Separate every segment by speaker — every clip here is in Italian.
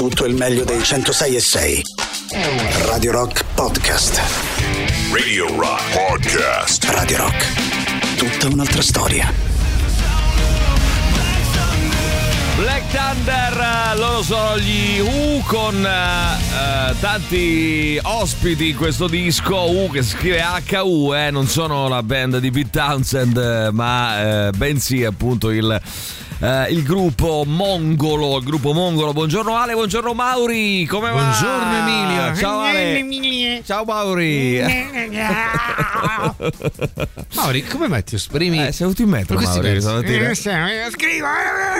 Speaker 1: tutto il meglio dei 106 e 6. Radio Rock Podcast.
Speaker 2: Radio Rock Podcast.
Speaker 1: Radio Rock. Tutta un'altra storia.
Speaker 3: Black Thunder, loro sono gli U con eh, tanti ospiti in questo disco, U che scrive HU, eh, non sono la band di Pete Townsend, eh, ma eh, bensì appunto il, eh, il gruppo Mongolo, il gruppo Mongolo. Buongiorno Ale, buongiorno Mauri, come va?
Speaker 4: Buongiorno Emilio.
Speaker 3: Ciao Ale. Ciao Mauri.
Speaker 4: Mauri, come mai ti esprimi?
Speaker 3: Eh, sei venuto in metro Mauri.
Speaker 4: Eh, sì, Scrivo, eh.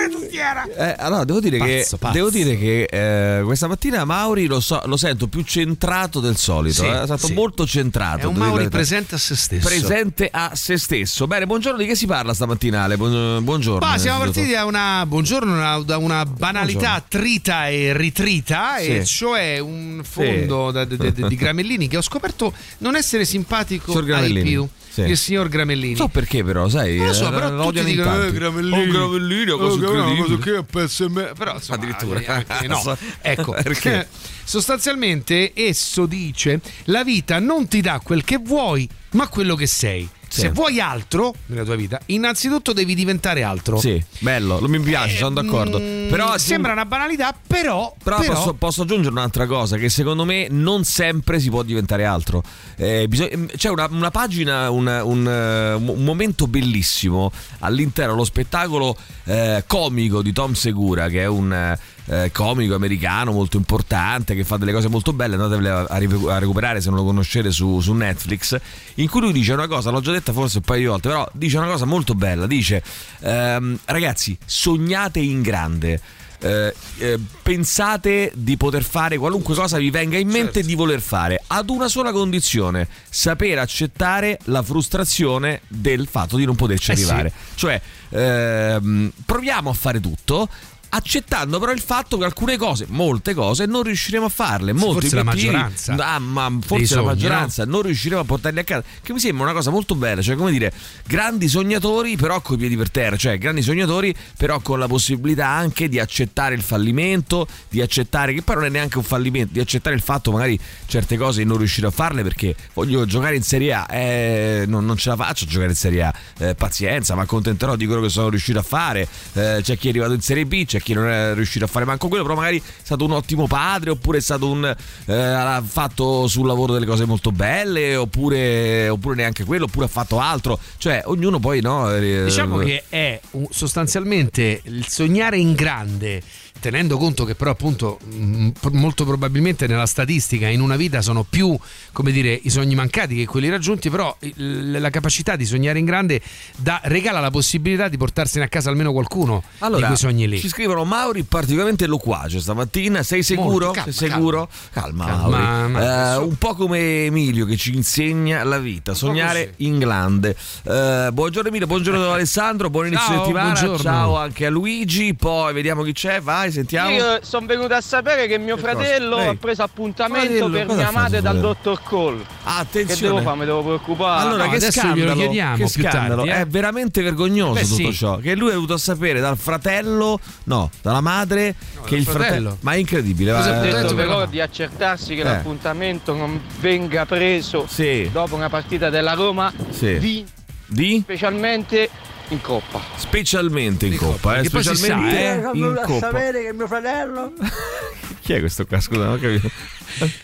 Speaker 3: Eh, allora, devo dire
Speaker 4: Pazzo,
Speaker 3: che,
Speaker 4: pazzo.
Speaker 3: devo dire che eh, questa mattina Mauri lo, so- lo sento più centrato del solito.
Speaker 4: Sì,
Speaker 3: eh, è stato
Speaker 4: sì.
Speaker 3: molto centrato.
Speaker 4: È un Mauri presente a se stesso.
Speaker 3: Presente a se stesso. Bene, buongiorno. Di che si parla stamattina, Ale? Buon- buongiorno.
Speaker 4: Ma siamo
Speaker 3: innanzitutto.
Speaker 4: Da una, buongiorno, da una banalità trita e ritrita,
Speaker 3: Sì.
Speaker 4: e cioè un fondo da- de- de- di Gramellini che ho scoperto non essere simpatico ai più.
Speaker 3: Sì.
Speaker 4: Il signor Gramellini.
Speaker 3: So perché, però, sai.
Speaker 4: Non lo so,
Speaker 3: eh,
Speaker 4: però
Speaker 3: lo
Speaker 4: tutti dicono eh, Gramellini.
Speaker 3: Oh, Gramellini,
Speaker 4: Oh,
Speaker 3: cosa
Speaker 4: cosa che pezzo me- Però insomma,
Speaker 3: Addirittura.
Speaker 4: eh, eh, no. Ecco,
Speaker 3: Perché?
Speaker 4: sostanzialmente esso dice la vita non ti dà quel che vuoi, ma quello che sei.
Speaker 3: Sì.
Speaker 4: Se vuoi altro nella tua vita, innanzitutto devi diventare altro.
Speaker 3: Sì, bello, lo mi piace, sono d'accordo.
Speaker 4: Mm,
Speaker 3: Però
Speaker 4: sembra una banalità, però,
Speaker 3: Però,
Speaker 4: però-
Speaker 3: posso, posso aggiungere un'altra cosa: che secondo me non sempre si può diventare altro. Eh, bisog- c'è una, una pagina, un, un, eh, un momento bellissimo all'interno dello spettacolo eh, comico di Tom Segura, che è un eh, comico americano molto importante, che fa delle cose molto belle. Andatevele a, a a recuperare se non lo conoscete su, su Netflix. In cui lui dice una cosa, l'ho già detta forse un paio di volte, però dice una cosa molto bella. Dice: ehm, Ragazzi, sognate in grande. Eh, eh, pensate di poter fare qualunque cosa vi venga in mente
Speaker 4: Certo.
Speaker 3: di voler fare ad una sola condizione saper accettare la frustrazione del fatto di non poterci
Speaker 4: Eh sì.
Speaker 3: arrivare cioè ehm, proviamo a fare tutto accettando però il fatto che alcune cose molte cose non riusciremo a farle. Molti
Speaker 4: forse la
Speaker 3: obiettivi-
Speaker 4: maggioranza
Speaker 3: ah, ma forse
Speaker 4: sogni,
Speaker 3: la maggioranza non riusciremo a portarli a casa. Che mi sembra una cosa molto bella cioè come dire grandi sognatori però coi piedi per terra cioè grandi sognatori però con la possibilità anche di accettare il fallimento di accettare che poi non è neanche un fallimento di accettare il fatto magari certe cose non riuscire a farle perché voglio giocare in Serie A eh, non, non ce la faccio a giocare in Serie A Eh, pazienza ma accontenterò di quello che sono riuscito a fare Eh, c'è chi è arrivato in Serie B c'è chi non è riuscito a fare manco quello però magari è stato un ottimo padre oppure è stato un eh, ha fatto sul lavoro delle cose molto belle oppure, oppure neanche quello oppure ha fatto altro. Cioè ognuno poi no eh,
Speaker 4: Diciamo che è sostanzialmente il sognare in grande, tenendo conto che però appunto mh, molto probabilmente nella statistica in una vita sono più, come dire, i sogni mancati che quelli raggiunti, però la capacità di sognare in grande dà- regala la possibilità di portarsene a casa almeno qualcuno
Speaker 3: allora,
Speaker 4: di quei sogni lì.
Speaker 3: ci scrivono Mauri particolarmente loquace stamattina. Sei sicuro?
Speaker 4: Molto, calma,
Speaker 3: Sei sicuro? Calma,
Speaker 4: Calma,
Speaker 3: Mauri.
Speaker 4: ma-
Speaker 3: Eh, un po' come Emilio che ci insegna la vita, sognare in grande. Eh, buongiorno Emilio, buongiorno Alessandro, buon inizio
Speaker 4: Ciao,
Speaker 3: settimana.
Speaker 4: buongiorno.
Speaker 3: Ciao anche a Luigi. Poi vediamo chi c'è. Vai, sentiamo.
Speaker 5: Io sono venuto a sapere che mio
Speaker 3: Che
Speaker 5: fratello ha preso appuntamento
Speaker 3: Fratello,
Speaker 5: per
Speaker 3: cosa
Speaker 5: mia madre dal
Speaker 3: fratello?
Speaker 5: dottor Cole.
Speaker 3: Ah,
Speaker 5: Che devo
Speaker 3: attenzione.
Speaker 5: fare? Mi devo preoccupare?
Speaker 3: Allora,
Speaker 4: no,
Speaker 3: che
Speaker 4: adesso glielo
Speaker 3: scandalo,
Speaker 4: chiediamo
Speaker 3: che
Speaker 4: più
Speaker 3: scandalo.
Speaker 4: tardi, eh.
Speaker 3: È veramente vergognoso
Speaker 4: Beh,
Speaker 3: tutto
Speaker 4: sì.
Speaker 3: ciò. Che lui ha dovuto sapere dal fratello, no, dalla madre, che
Speaker 4: dal
Speaker 3: il fratello.
Speaker 4: fratello.
Speaker 3: Ma è incredibile.
Speaker 4: Cosa
Speaker 3: va,
Speaker 5: Ho
Speaker 4: ha
Speaker 3: eh,
Speaker 5: detto
Speaker 4: detto
Speaker 5: però
Speaker 4: però?
Speaker 5: di accertarsi che
Speaker 3: Eh.
Speaker 5: l'appuntamento non venga preso
Speaker 3: Sì.
Speaker 5: dopo una partita della Roma,
Speaker 3: Sì.
Speaker 5: di-
Speaker 3: Di?
Speaker 5: specialmente in Coppa.
Speaker 3: Specialmente in
Speaker 4: Di
Speaker 3: coppa,
Speaker 4: Coppa,
Speaker 3: eh,
Speaker 4: che poi si
Speaker 3: specialmente
Speaker 4: sa, eh.
Speaker 3: In coppa.
Speaker 6: sapere che mio fratello.
Speaker 3: Chi è questo qua? Scusa, non ho capito.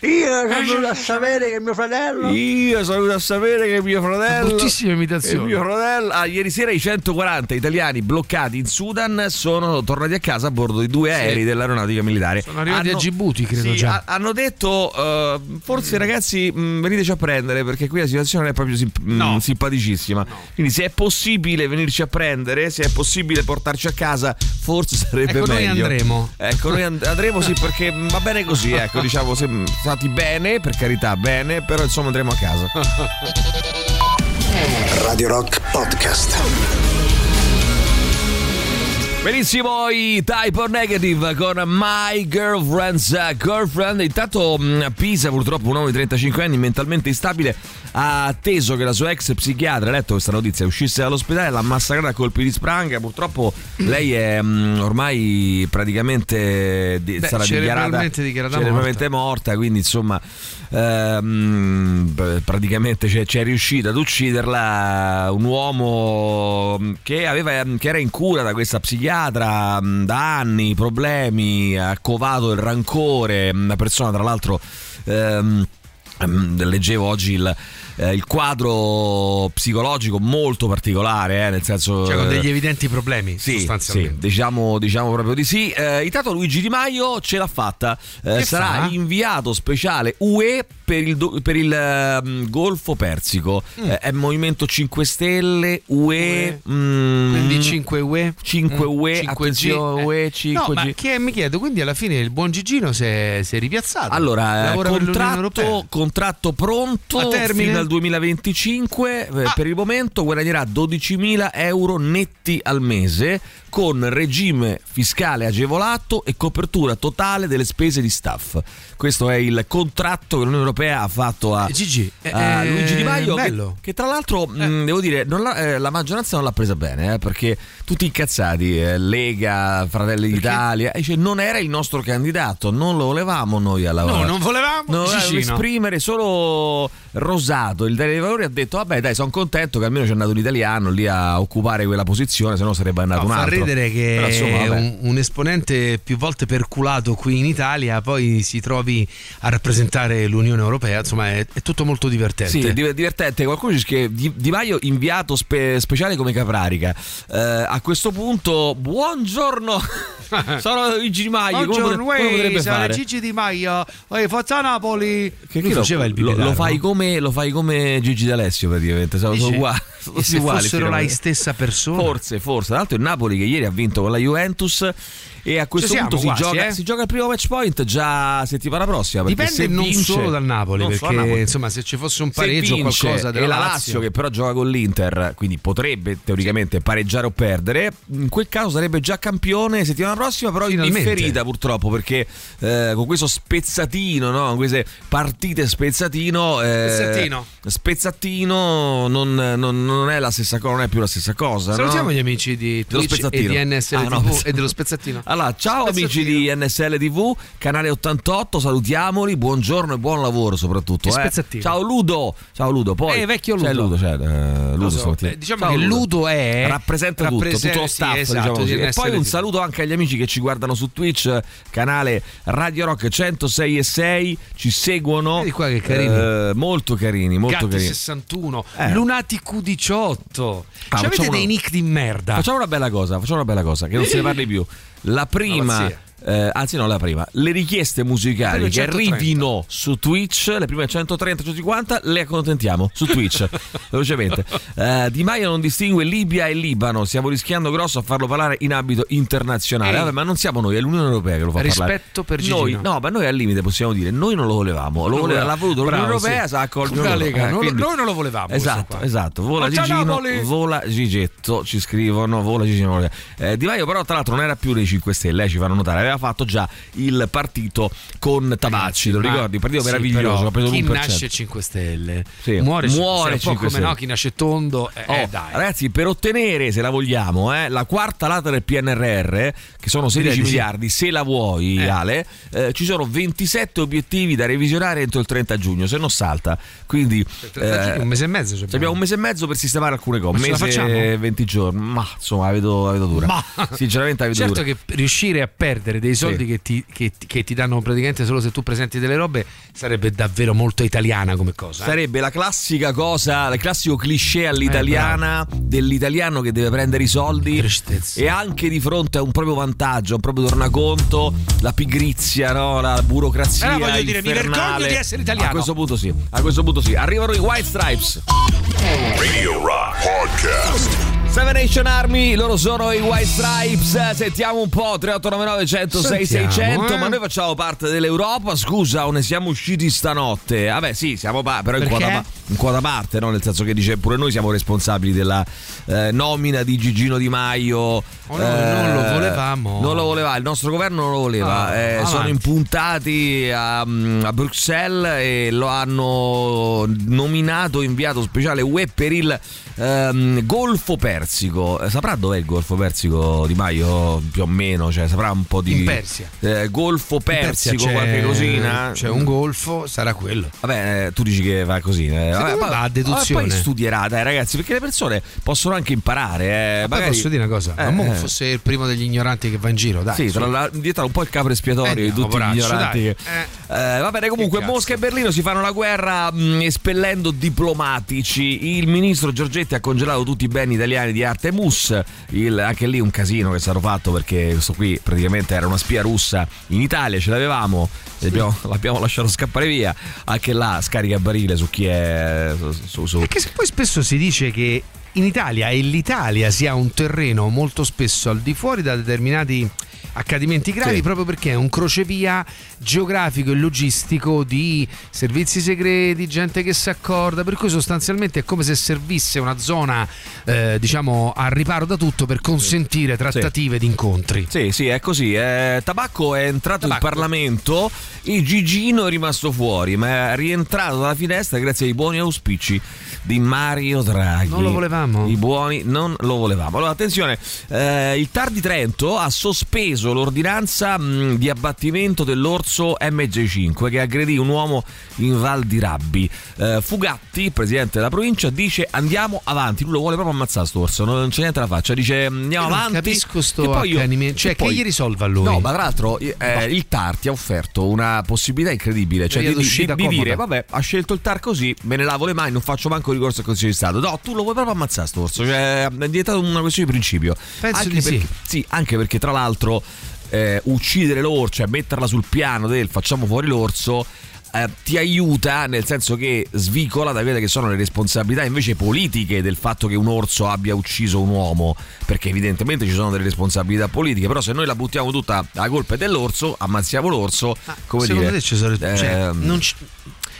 Speaker 6: Io sono venuto a sapere che mio fratello.
Speaker 3: Io sono venuto a sapere che mio fratello.
Speaker 4: Bruttissime imitazioni.
Speaker 3: mio fratello. Ah, ieri sera i 140 italiani bloccati in Sudan sono tornati a casa a bordo di due aerei dell'aeronautica militare.
Speaker 4: Sono arrivati a Djibouti, credo
Speaker 3: sì,
Speaker 4: già.
Speaker 3: ha- hanno detto: eh, forse ragazzi, mh, veniteci a prendere perché qui la situazione non è proprio simp- mh,
Speaker 4: No.
Speaker 3: simpaticissima. Quindi, se è possibile venirci a prendere, se è possibile portarci a casa, forse sarebbe
Speaker 4: Ecco, noi
Speaker 3: meglio.
Speaker 4: andremo.
Speaker 3: Ecco, noi and- andremo sì perché mh, va bene così, ecco, diciamo, se, mh, stati bene, per carità, bene, però insomma andremo a casa.
Speaker 1: Radio Rock Podcast.
Speaker 3: Benissimo, i Type or Negative con My Girlfriend's Girlfriend. Intanto mh, Pisa, purtroppo un uomo di 35 anni mentalmente instabile, ha atteso che la sua ex psichiatra, ha letto questa notizia, uscisse dall'ospedale, l'ha massacrata a colpi di spranga. Purtroppo lei è mh, ormai praticamente di-
Speaker 4: Beh,
Speaker 3: sarà dichiarata,
Speaker 4: dichiarata
Speaker 3: cerebralmente morta. quindi insomma ehm, praticamente c'è, c'è riuscita ad ucciderla un uomo che, aveva, che era in cura da questa psichiatra mh, da anni, problemi, ha covato il rancore, una persona tra l'altro ehm, leggevo oggi il, eh, il quadro psicologico molto particolare, eh, nel senso...
Speaker 4: Cioè con
Speaker 3: eh,
Speaker 4: degli evidenti problemi
Speaker 3: sì, sì,
Speaker 4: sostanzialmente.
Speaker 3: diciamo, diciamo proprio di sì. Eh, intanto Luigi Di Maio ce l'ha fatta. Eh, sarà
Speaker 4: fa?
Speaker 3: inviato speciale UE per il, do- per il, ehm, Golfo Persico.
Speaker 4: Mm.
Speaker 3: Eh, è Movimento 5 Stelle, UE. mm,
Speaker 4: Quindi 5 UE
Speaker 3: 5 UE,
Speaker 4: 5G,
Speaker 3: attenzione,
Speaker 4: eh.
Speaker 3: UE, 5G.
Speaker 4: No, ma che, mi chiedo, quindi alla fine il buon Gigino si è, si è ripiazzato.
Speaker 3: Allora, eh, contratto, contratto pronto
Speaker 4: A termine?
Speaker 3: fino al 2025. eh,
Speaker 4: Ah.
Speaker 3: Per il momento guadagnerà 12.000 euro netti al mese con regime fiscale agevolato e copertura totale delle spese di staff. Questo è il contratto che l'Unione Europea ha fatto a,
Speaker 4: Eh, Gigi, eh,
Speaker 3: a
Speaker 4: eh,
Speaker 3: Luigi Di Maio. Che, che tra l'altro, mh, devo dire, non l'ha- eh, la maggioranza non l'ha presa bene eh, perché tutti incazzati, eh, Lega, Fratelli d'Italia, dice non era il nostro candidato, non lo volevamo noi a lavorare.
Speaker 4: No, non volevamo
Speaker 3: No, volevamo esprimere solo Rosato, il Italia dei Valori ha detto vabbè dai sono contento che almeno c'è andato un italiano lì a occupare quella posizione, se no sarebbe andato
Speaker 4: No,
Speaker 3: un
Speaker 4: fa
Speaker 3: altro.
Speaker 4: ridere che
Speaker 3: Però, insomma,
Speaker 4: un, un esponente più volte perculato qui in Italia poi si trovi a rappresentare l'Unione Europea, insomma è, è tutto molto divertente.
Speaker 3: Sì, è div- divertente. Qualcuno dice che Di, Maio inviato spe- speciale come Caprarica. Eh, a questo punto, buongiorno. Sono Luigi Di Maio. Come,
Speaker 4: Buongiorno,
Speaker 3: potre- come potrebbe
Speaker 4: sono
Speaker 3: fare?
Speaker 4: Gigi Di Maio, forza Napoli.
Speaker 3: Che
Speaker 4: Lui
Speaker 3: lo-
Speaker 4: faceva il
Speaker 3: lo,
Speaker 4: bipedardo.
Speaker 3: lo fai come, lo fai come Gigi D'Alessio praticamente. Sono,
Speaker 4: Dice?
Speaker 3: uguali. sono
Speaker 4: se
Speaker 3: uguali,
Speaker 4: fossero la stessa persona?
Speaker 3: Forse, forse. Tra l'altro il Napoli che ieri ha vinto con la Juventus e a questo
Speaker 4: siamo
Speaker 3: punto si,
Speaker 4: quasi,
Speaker 3: gioca,
Speaker 4: eh?
Speaker 3: si gioca il primo match point già settimana prossima.
Speaker 4: Dipende
Speaker 3: se
Speaker 4: non
Speaker 3: vince-
Speaker 4: solo dal Napoli, perché
Speaker 3: Napoli.
Speaker 4: insomma se ci fosse un pareggio o qualcosa della
Speaker 3: e la
Speaker 4: Lazio,
Speaker 3: Lazio che però gioca con l'Inter quindi potrebbe teoricamente pareggiare o perdere in quel caso sarebbe già campione settimana prossima però
Speaker 4: Finalmente.
Speaker 3: in ferita purtroppo perché eh, con questo spezzatino no? con queste partite spezzatino eh,
Speaker 4: Spezzatino.
Speaker 3: spezzatino non, non- non è la stessa cosa non è più la stessa cosa
Speaker 4: Salutiamo
Speaker 3: no?
Speaker 4: gli amici di
Speaker 3: Dello
Speaker 4: Twitch e
Speaker 3: spezzatino.
Speaker 4: di NSL
Speaker 3: Ah, no,
Speaker 4: e dello Spezzattino.
Speaker 3: allora, ciao amici
Speaker 4: Spezzatino.
Speaker 3: di NSL TV, canale 88, salutiamoli, buongiorno e buon lavoro soprattutto. Eh. Ciao Ludo, ciao Ludo. Poi
Speaker 4: Eh, vecchio
Speaker 3: C'è
Speaker 4: Ludo.
Speaker 3: Ludo, c'è, eh, Ludo
Speaker 4: Lo so, eh, diciamo
Speaker 3: Ciao,
Speaker 4: che Ludo è-
Speaker 3: rappresenta tutto,
Speaker 4: rappresenta-
Speaker 3: tutto lo
Speaker 4: sì,
Speaker 3: staff,
Speaker 4: esatto,
Speaker 3: diciamo E poi un saluto anche agli amici che ci guardano su Twitch, canale Radio Rock 106 e 6, ci seguono.
Speaker 4: Vedi qua che carini.
Speaker 3: Eh, molto carini, molto
Speaker 4: Gatti
Speaker 3: carini.
Speaker 4: 61,
Speaker 3: Eh.
Speaker 4: Lunati Q18.
Speaker 3: Ah,
Speaker 4: Ci avete
Speaker 3: facciamo
Speaker 4: dei
Speaker 3: una-
Speaker 4: nick di merda.
Speaker 3: Facciamo una bella cosa, facciamo una bella cosa, che non se ne parli più. La prima. Eh, anzi no, la prima, le richieste musicali che
Speaker 4: 130.
Speaker 3: arrivino su Twitch, le prime 130, 150, le accontentiamo su Twitch, velocemente. Eh, di Maio non distingue Libia e Libano, stiamo rischiando grosso a farlo parlare in ambito internazionale. Vabbè, ma non siamo noi, è l'Unione Europea che lo fa parlare.
Speaker 4: Rispetto per Gigino.
Speaker 3: Noi, no, ma noi al limite possiamo dire, noi non lo volevamo, lo voleva, l'ha voluto l'Unione Europea,
Speaker 4: sì.
Speaker 3: sa accorge
Speaker 4: La Lega,
Speaker 3: eh,
Speaker 4: noi non lo volevamo,
Speaker 3: Esatto, esatto. Vola Gigino, vola Gigetto, ci scrivono, vola Gigino. Eh, di Maio però tra l'altro non era più dei 5 Stelle, eh, ci fanno notare, aveva fatto già il partito con Tabacci, lo ricordi? Un partito
Speaker 4: sì,
Speaker 3: meraviglioso,
Speaker 4: però chi
Speaker 3: l'1%.
Speaker 4: nasce 5 Stelle
Speaker 3: Sì,
Speaker 4: muore,
Speaker 3: muore
Speaker 4: è un
Speaker 3: 5
Speaker 4: po' come
Speaker 3: Stelle.
Speaker 4: no, chi nasce tondo eh,
Speaker 3: Oh,
Speaker 4: eh, dai
Speaker 3: ragazzi, per ottenere, se la vogliamo, eh, la quarta lata del PNRR, che sono 16
Speaker 4: Direi di sì.
Speaker 3: miliardi, se la vuoi,
Speaker 4: Eh.
Speaker 3: Ale, eh, ci sono 27 obiettivi da revisionare entro il 30 giugno, se non salta. Quindi eh,
Speaker 4: un mese e mezzo ci
Speaker 3: Ci abbiamo un mese e mezzo per sistemare alcune cose. Un mese e 20 giorni. Ma insomma, la vedo, vedo dura.
Speaker 4: Ma-
Speaker 3: Sinceramente, la vedo
Speaker 4: Certo
Speaker 3: dura.
Speaker 4: che riuscire a perdere dei soldi
Speaker 3: Sì.
Speaker 4: che, ti, che- che ti danno praticamente solo se tu presenti delle robe sarebbe davvero molto italiana come cosa. eh.
Speaker 3: Sarebbe la classica cosa, il classico cliché all'italiana dell'italiano che deve prendere i soldi
Speaker 4: Tristezza.
Speaker 3: e anche di fronte a un proprio vantaggio, a un proprio tornaconto, la pigrizia, no? la burocrazia.
Speaker 4: Allora voglio dire, mi
Speaker 3: infernale.
Speaker 4: vergogno di essere italiano.
Speaker 3: A questo punto sì, a questo punto sì. Arrivano i White Stripes.
Speaker 2: Radio Rock Podcast.
Speaker 3: Seven Nation Army, loro sono i White Stripes. Sentiamo un po' 3899 106
Speaker 4: Sentiamo,
Speaker 3: 600.
Speaker 4: eh.
Speaker 3: Ma noi facciamo parte dell'Europa. Scusa, o ne siamo usciti stanotte? Vabbè, sì, siamo pa- però in quota, in quota parte, no? Nel senso che dice pure noi siamo responsabili della eh, nomina di Gigino Di Maio.
Speaker 4: Oh, no, non lo volevamo.
Speaker 3: Non lo voleva, il nostro governo non lo voleva.
Speaker 4: Ah,
Speaker 3: Eh, sono
Speaker 4: avanti.
Speaker 3: impuntati a, a Bruxelles e lo hanno nominato inviato speciale UE per il ehm, Golfo Persico. Eh, Saprà dov'è il Golfo Persico Di Maio? Più o meno, cioè saprà un po' di.
Speaker 4: In Persia.
Speaker 3: Eh, Golfo
Speaker 4: In Persia
Speaker 3: Persico, qualche cosina.
Speaker 4: C'è un golfo, sarà quello.
Speaker 3: Vabbè, eh, tu dici che va così. eh. Vabbè,
Speaker 4: va a deduzione.
Speaker 3: Poi studierà, dai ragazzi, perché le persone possono anche imparare. Eh. Magari-
Speaker 4: posso dire una cosa?
Speaker 3: Eh,
Speaker 4: ma
Speaker 3: eh.
Speaker 4: fosse il primo degli ignoranti che va in giro, dai.
Speaker 3: Sì,
Speaker 4: su.
Speaker 3: tra la, diventare un po' il capo espiatorio
Speaker 4: Eh,
Speaker 3: di tutti gli ignoranti. che- Eh, va bene, comunque. Mosca e Berlino si fanno la guerra mh, espellendo diplomatici. Il ministro Giorgetti ha congelato tutti i beni italiani di Artemus. Il- anche lì un casino che è stato fatto perché questo qui praticamente era una spia russa in Italia, ce l'avevamo, e abbiamo- l'abbiamo lasciato scappare via. Anche là scarica barile su chi è su, su-
Speaker 4: Perché se poi spesso si dice che in Italia e l'Italia sia un terreno molto spesso al di fuori da determinati accadimenti gravi
Speaker 3: Sì.
Speaker 4: proprio perché è un crocevia geografico e logistico di servizi segreti, gente che si accorda, per cui sostanzialmente è come se servisse una zona eh, diciamo a riparo da tutto per consentire trattative di incontri.
Speaker 3: Sì, sì, è così. Eh, Tabacco è entrato
Speaker 4: Tabacco.
Speaker 3: in Parlamento e Gigino è rimasto fuori, ma è rientrato dalla finestra grazie ai buoni auspici di Mario Draghi.
Speaker 4: Non lo volevamo.
Speaker 3: I buoni non lo volevamo. Allora, attenzione, eh, il TAR di Trento ha sospeso l'ordinanza mh, di abbattimento dell'orso MG5 che aggredì un uomo in Val di Rabbi. Eh, Fugatti, presidente della provincia, dice andiamo avanti. Lui lo vuole proprio ammazzare sto orso, non c'è niente da faccia. Dice andiamo
Speaker 4: non
Speaker 3: avanti.
Speaker 4: capisco sto
Speaker 3: Che poi io-
Speaker 4: accanimento, cioè
Speaker 3: che poi-
Speaker 4: gli risolva lui?
Speaker 3: No, ma tra l'altro eh, il TAR ti ha offerto una possibilità incredibile, cioè di, di- di dire vabbè, ha scelto il TAR così, me ne lavo le mani, non faccio manco ricorso al Consiglio di Stato. No, tu lo vuoi proprio ammazzare sto orso, cioè è diventato una questione di principio.
Speaker 4: Penso
Speaker 3: anche
Speaker 4: di sì.
Speaker 3: perché, sì, anche perché tra l'altro eh, uccidere l'orso, cioè metterla sul piano del facciamo fuori l'orso eh, ti aiuta nel senso che svicola da quelle che sono le responsabilità invece politiche del fatto che un orso abbia ucciso un uomo perché evidentemente ci sono delle responsabilità politiche però se noi la buttiamo tutta la colpa è dell'orso ammazziamo l'orso come
Speaker 4: secondo
Speaker 3: dire
Speaker 4: te ci sono, cioè,
Speaker 3: ehm,
Speaker 4: non, ci-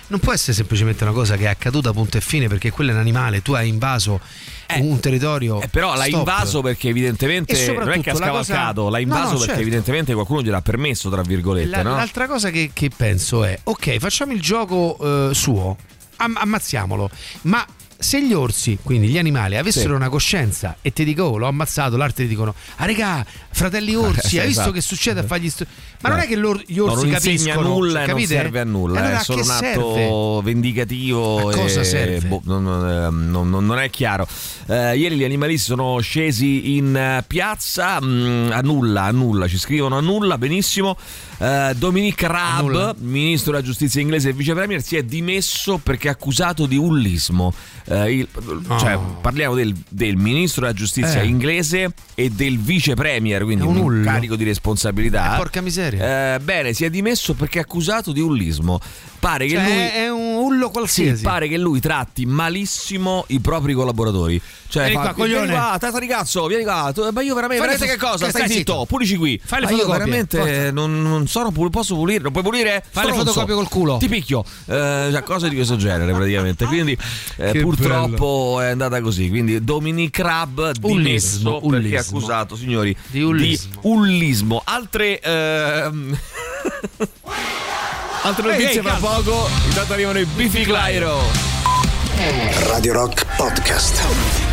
Speaker 4: non può essere semplicemente una cosa che è accaduta punto e fine perché quello è un animale, tu hai invaso
Speaker 3: Eh,
Speaker 4: un territorio.
Speaker 3: Eh, però l'ha
Speaker 4: stop.
Speaker 3: invaso perché evidentemente non è che ha
Speaker 4: la cosa-
Speaker 3: scavalcato, l'ha
Speaker 4: No,
Speaker 3: invaso
Speaker 4: no,
Speaker 3: perché
Speaker 4: certo.
Speaker 3: evidentemente qualcuno gliel'ha permesso, tra virgolette,
Speaker 4: La-
Speaker 3: no?
Speaker 4: L'altra cosa che, che penso è: ok, facciamo il gioco eh, suo, am- ammazziamolo, ma. Se gli orsi, quindi gli animali, avessero
Speaker 3: Sì.
Speaker 4: una coscienza e ti dico, oh, l'ho ammazzato, l'altro ti dicono, ah regà, fratelli orsi,
Speaker 3: Sì,
Speaker 4: hai visto
Speaker 3: esatto.
Speaker 4: che succede a fargli sto... Ma non
Speaker 3: Eh.
Speaker 4: è che gli
Speaker 3: No,
Speaker 4: orsi
Speaker 3: non
Speaker 4: capiscono,
Speaker 3: nulla
Speaker 4: cioè,
Speaker 3: e non
Speaker 4: capite?
Speaker 3: serve a nulla,
Speaker 4: Allora,
Speaker 3: è
Speaker 4: a
Speaker 3: solo un
Speaker 4: serve?
Speaker 3: atto vendicativo.
Speaker 4: A cosa serve?
Speaker 3: boh, non, non- non- non è chiaro. Eh, ieri gli animalisti sono scesi in eh, piazza, mm, a nulla, a nulla, ci scrivono a nulla, benissimo. Eh, Dominic
Speaker 4: A nulla.
Speaker 3: Raab, ministro della giustizia inglese e vice premier, si è dimesso perché accusato di ullismo. Eh, il- cioè, parliamo del, del ministro della giustizia
Speaker 4: Eh.
Speaker 3: inglese e del vice premier, quindi
Speaker 4: È un
Speaker 3: un, carico di responsabilità.
Speaker 4: Eh, porca miseria.
Speaker 3: Eh, bene, si è dimesso perché è accusato di ullismo. Pare che
Speaker 4: Cioè,
Speaker 3: lui.
Speaker 4: è un ullo
Speaker 3: Sì,
Speaker 4: qualsiasi.
Speaker 3: pare che lui tratti malissimo i propri collaboratori. Cioè,
Speaker 4: Vieni
Speaker 3: fa,
Speaker 4: qua, coglione."
Speaker 3: Vieni qua, testa di cazzo, vieni qua. Tu- Ma io veramente,
Speaker 4: Fai le
Speaker 3: veramente che cosa?
Speaker 4: che
Speaker 3: Stai
Speaker 4: stai
Speaker 3: zitto,
Speaker 4: zitto.
Speaker 3: pulici qui.
Speaker 4: Fai le
Speaker 3: Ma io
Speaker 4: fotocopie,
Speaker 3: veramente
Speaker 4: forza.
Speaker 3: non, non sono, posso pulire? Non puoi pulire?
Speaker 4: Fai le
Speaker 3: Stronzo.
Speaker 4: fotocopie col culo.
Speaker 3: Ti picchio. Eh, cioè, cose di questo genere, praticamente. Quindi, eh, purtroppo è andata così. Quindi, Dominic Raab dimesso
Speaker 4: Ullismo,
Speaker 3: perché è
Speaker 4: ullismo.
Speaker 3: accusato, signori,
Speaker 4: Di ullismo.
Speaker 3: ullismo. Altre. ehm, Altre notizie fra poco. Intanto arrivano i Biffy Clyro.
Speaker 1: Radio Rock Podcast.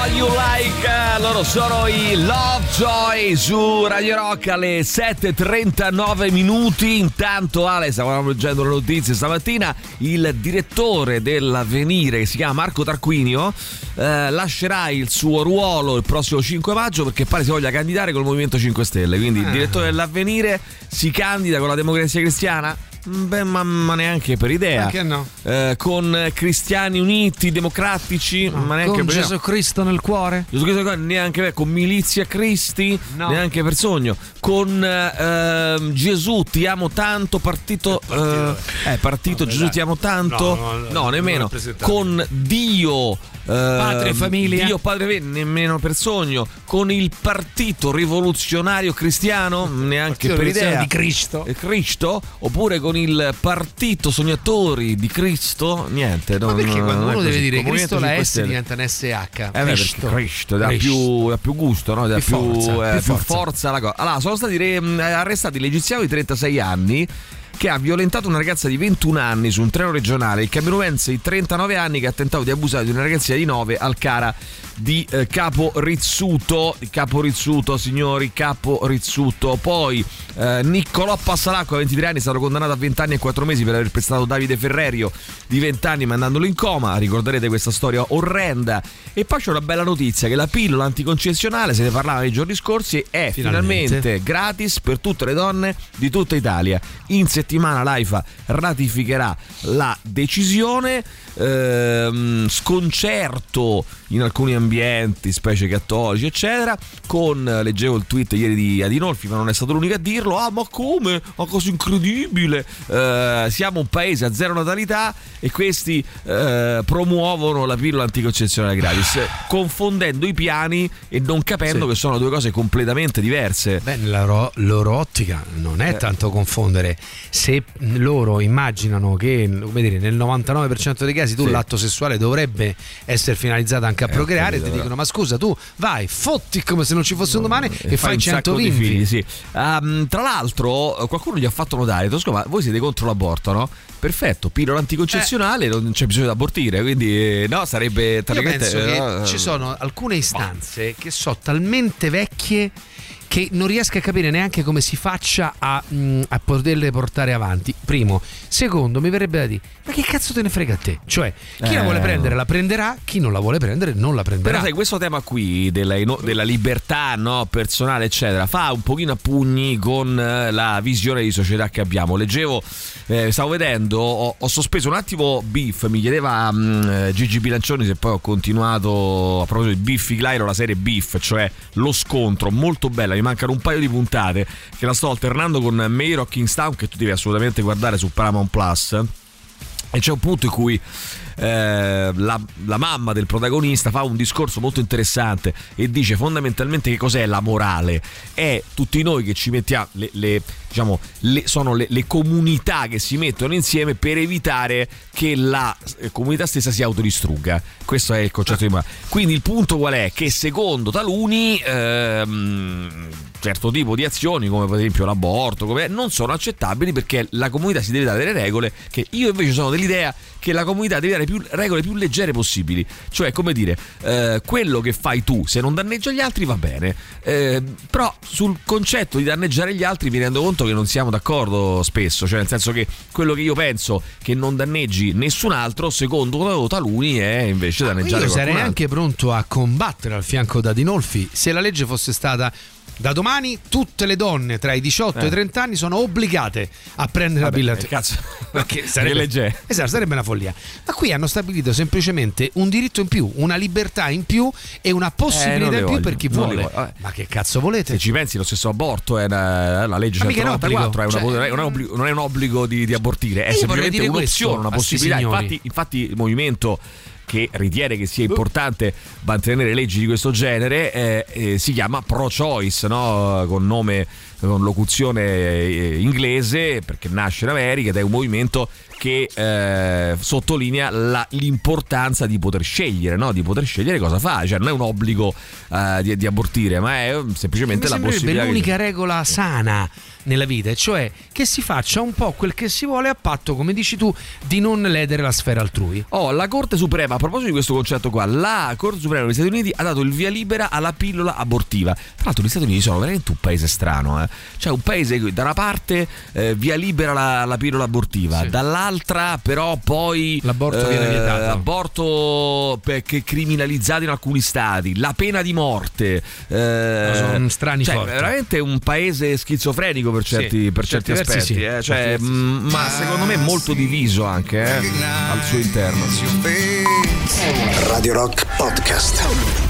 Speaker 3: What you like. Loro sono i Lovejoy su Radio Rock alle 7.39 minuti. Intanto, Ale, stavamo leggendo le notizie stamattina. Il direttore dell'avvenire, che si chiama Marco Tarquinio, eh, lascerà il suo ruolo il prossimo 5 maggio perché pare si voglia candidare col Movimento 5 Stelle. Quindi il
Speaker 4: Ah.
Speaker 3: direttore dell'avvenire si candida con la democrazia cristiana. Beh, ma, ma neanche per idea.
Speaker 4: Perché no?
Speaker 3: Eh, con cristiani uniti, democratici, ma neanche
Speaker 4: Con
Speaker 3: per idea.
Speaker 4: Gesù Cristo nel cuore?
Speaker 3: Gesù Cristo neanche con Milizia Cristi,
Speaker 4: No.
Speaker 3: neanche per sogno. Con ehm, Gesù ti amo tanto, partito.
Speaker 4: partito,
Speaker 3: eh, eh, partito
Speaker 4: Vabbè,
Speaker 3: Gesù
Speaker 4: dai.
Speaker 3: ti amo tanto.
Speaker 4: No, no, no,
Speaker 3: No, nemmeno. Con Dio.
Speaker 4: Patria e famiglia?
Speaker 3: Dio padre e nemmeno per sogno con il partito rivoluzionario cristiano neanche per idea
Speaker 4: di Cristo?
Speaker 3: Eh, Cristo oppure con il partito sognatori di Cristo niente
Speaker 4: Ma
Speaker 3: non-
Speaker 4: perché quando uno deve dire Cristo la
Speaker 3: 5
Speaker 4: S diventa un SH.
Speaker 3: Eh beh, perché Cristo dà più, dà più gusto, no? dà
Speaker 4: Più
Speaker 3: più,
Speaker 4: forza,
Speaker 3: eh,
Speaker 4: più forza.
Speaker 3: forza alla cosa. Allora, sono stati re- arrestati l'egiziano di 36 anni che ha violentato una ragazza di 21 anni su un treno regionale, il cameruense di 39 anni che ha tentato di abusare di una ragazzina di 9 al Cara di eh, Capo Rizzuto, Capo Rizzuto, signori, Capo Rizzuto. Poi eh, Niccolò Passalacqua, 23 anni, è stato condannato a 20 anni e 4 mesi per aver prestato Davide Ferrerio di 20 anni mandandolo in coma. Ricorderete questa storia orrenda. E poi c'è una bella notizia che la pillola anticoncezionale, se ne parlava nei giorni scorsi, è
Speaker 4: Finalmente.
Speaker 3: finalmente gratis per tutte le donne di tutta Italia. In settimana l'AIFA ratificherà la decisione. Ehm, sconcerto in alcuni ambienti, specie cattolici, eccetera. Con leggevo il tweet ieri di Adinolfi, ma non è stato l'unico a dirlo. Ah, ma come? Ma cosa incredibile! Eh, siamo un paese a zero natalità e questi eh, promuovono la pillola anticoncezionale gratis, confondendo i piani e non capendo
Speaker 4: Sì.
Speaker 3: che sono due cose completamente diverse.
Speaker 4: Beh, nella ro- loro ottica non
Speaker 3: Eh.
Speaker 4: è tanto confondere. Se loro immaginano che come dire, nel 99% dei casi tu
Speaker 3: Sì.
Speaker 4: l'atto sessuale dovrebbe essere finalizzato anche a
Speaker 3: Eh,
Speaker 4: procreare, ti
Speaker 3: però.
Speaker 4: dicono: Ma scusa, tu vai, fotti come se non ci fosse un domani e, fai
Speaker 3: un
Speaker 4: 100
Speaker 3: sacco di
Speaker 4: bimbi.
Speaker 3: figli, sì. Ehm, tra l'altro, eh, qualcuno gli ha fatto notare: Tosco, ma voi siete contro l'aborto, no? Perfetto, pillola anticoncezionale, non c'è bisogno di abortire, quindi eh, no, sarebbe
Speaker 4: Io
Speaker 3: praticamente,
Speaker 4: penso che
Speaker 3: eh,
Speaker 4: ci sono alcune istanze che sono talmente vecchie che non riesco a capire neanche come si faccia a, mm, a poterle portare avanti. Primo. Secondo, mi verrebbe da dire, ma che cazzo te ne frega a te? Cioè, chi la
Speaker 3: Eh.
Speaker 4: vuole prendere la prenderà, chi non la vuole prendere non la prenderà.
Speaker 3: Però sai, questo tema qui della, della libertà no, personale, eccetera, fa un pochino a pugni con eh, la visione di società che abbiamo. Leggevo, eh, stavo vedendo, ho, ho sospeso un attimo Beef, mi chiedeva mm, eh, Gigi Bilancioni se poi ho continuato a proposito di Biffy Clyro la serie Beef, cioè lo scontro, molto bella, mi mancano un paio di puntate che la sto alternando con Mayor of Kingstown che tu devi assolutamente guardare su Paramount Plus. E c'è un punto in cui eh, la, la mamma del protagonista fa un discorso molto interessante e dice fondamentalmente che cos'è la morale. È tutti noi che ci mettiamo, le, le- diciamo, le- sono le, comunità che si mettono insieme per evitare che la eh, comunità stessa si autodistrugga. Questo è il concetto di morale. Quindi il punto qual è? Che secondo taluni ehm, certo tipo di azioni, come per esempio l'aborto, come- non sono accettabili perché la comunità si deve dare delle regole che io invece sono dell'idea che la comunità deve dare più regole più leggere possibili. Cioè, come dire, eh, quello che fai tu, se non danneggia gli altri va bene. Eh, però sul concetto di danneggiare gli altri mi rendo conto che non siamo d'accordo spesso. Cioè, nel senso che quello che io penso che non danneggi nessun altro, secondo taluni, è invece danneggiare
Speaker 4: Io
Speaker 3: qualcun
Speaker 4: sarei
Speaker 3: altro.
Speaker 4: anche pronto a combattere al fianco da Dinolfi se la legge fosse stata da domani tutte le donne tra i 18 e
Speaker 3: Eh.
Speaker 4: i 30 anni sono obbligate a prendere
Speaker 3: Vabbè,
Speaker 4: la
Speaker 3: eh,
Speaker 4: pilla.
Speaker 3: cazzo.
Speaker 4: Perché sarebbe,
Speaker 3: legge
Speaker 4: esatto, sarebbe una follia. Ma qui hanno stabilito semplicemente un diritto in più, una libertà in più e una
Speaker 3: Eh,
Speaker 4: possibilità
Speaker 3: le
Speaker 4: in più
Speaker 3: voglio,
Speaker 4: per chi vuole. Ma che cazzo volete?
Speaker 3: Se ci pensi, lo stesso aborto è una- la legge
Speaker 4: Ma mica è un
Speaker 3: 194 è una-
Speaker 4: cioè-
Speaker 3: non, è un obbligo, non è un obbligo di, di abortire, è semplicemente un'opzione,
Speaker 4: questo
Speaker 3: una possibilità. Infatti, infatti il movimento che ritiene che sia importante mantenere leggi di questo genere eh, eh, si chiama pro-choice, no? con nome, con locuzione eh, inglese, perché nasce in America ed è un movimento che eh, sottolinea la- l'importanza di poter scegliere, no? di poter scegliere cosa fare, cioè non è un obbligo eh, di, di abortire, ma è semplicemente
Speaker 4: Mi
Speaker 3: la possibilità. che-
Speaker 4: l'unica regola sana nella vita, cioè che si faccia un po' quel che si vuole a patto, come dici tu, di non ledere la sfera altrui.
Speaker 3: Oh, la Corte Suprema proposito di questo concetto qua, la Corte Suprema degli Stati Uniti ha dato il via libera alla pillola abortiva. Tra l'altro gli Stati Uniti sono veramente un paese strano, eh. Cioè un paese che da una parte eh, via libera la, la pillola abortiva,
Speaker 4: Sì.
Speaker 3: dall'altra però poi
Speaker 4: L'aborto viene vietato.
Speaker 3: aborto pe- che criminalizzato in alcuni stati, la pena di morte. eh,
Speaker 4: sono strani
Speaker 3: cioè,
Speaker 4: forti.
Speaker 3: veramente un paese schizofrenico per certi, per
Speaker 4: certi
Speaker 3: certi aspetti,
Speaker 4: sì,
Speaker 3: eh. Cioè,
Speaker 4: sì.
Speaker 3: mm, ma secondo me molto diviso anche eh, al suo interno.
Speaker 1: Radio Rock Podcast.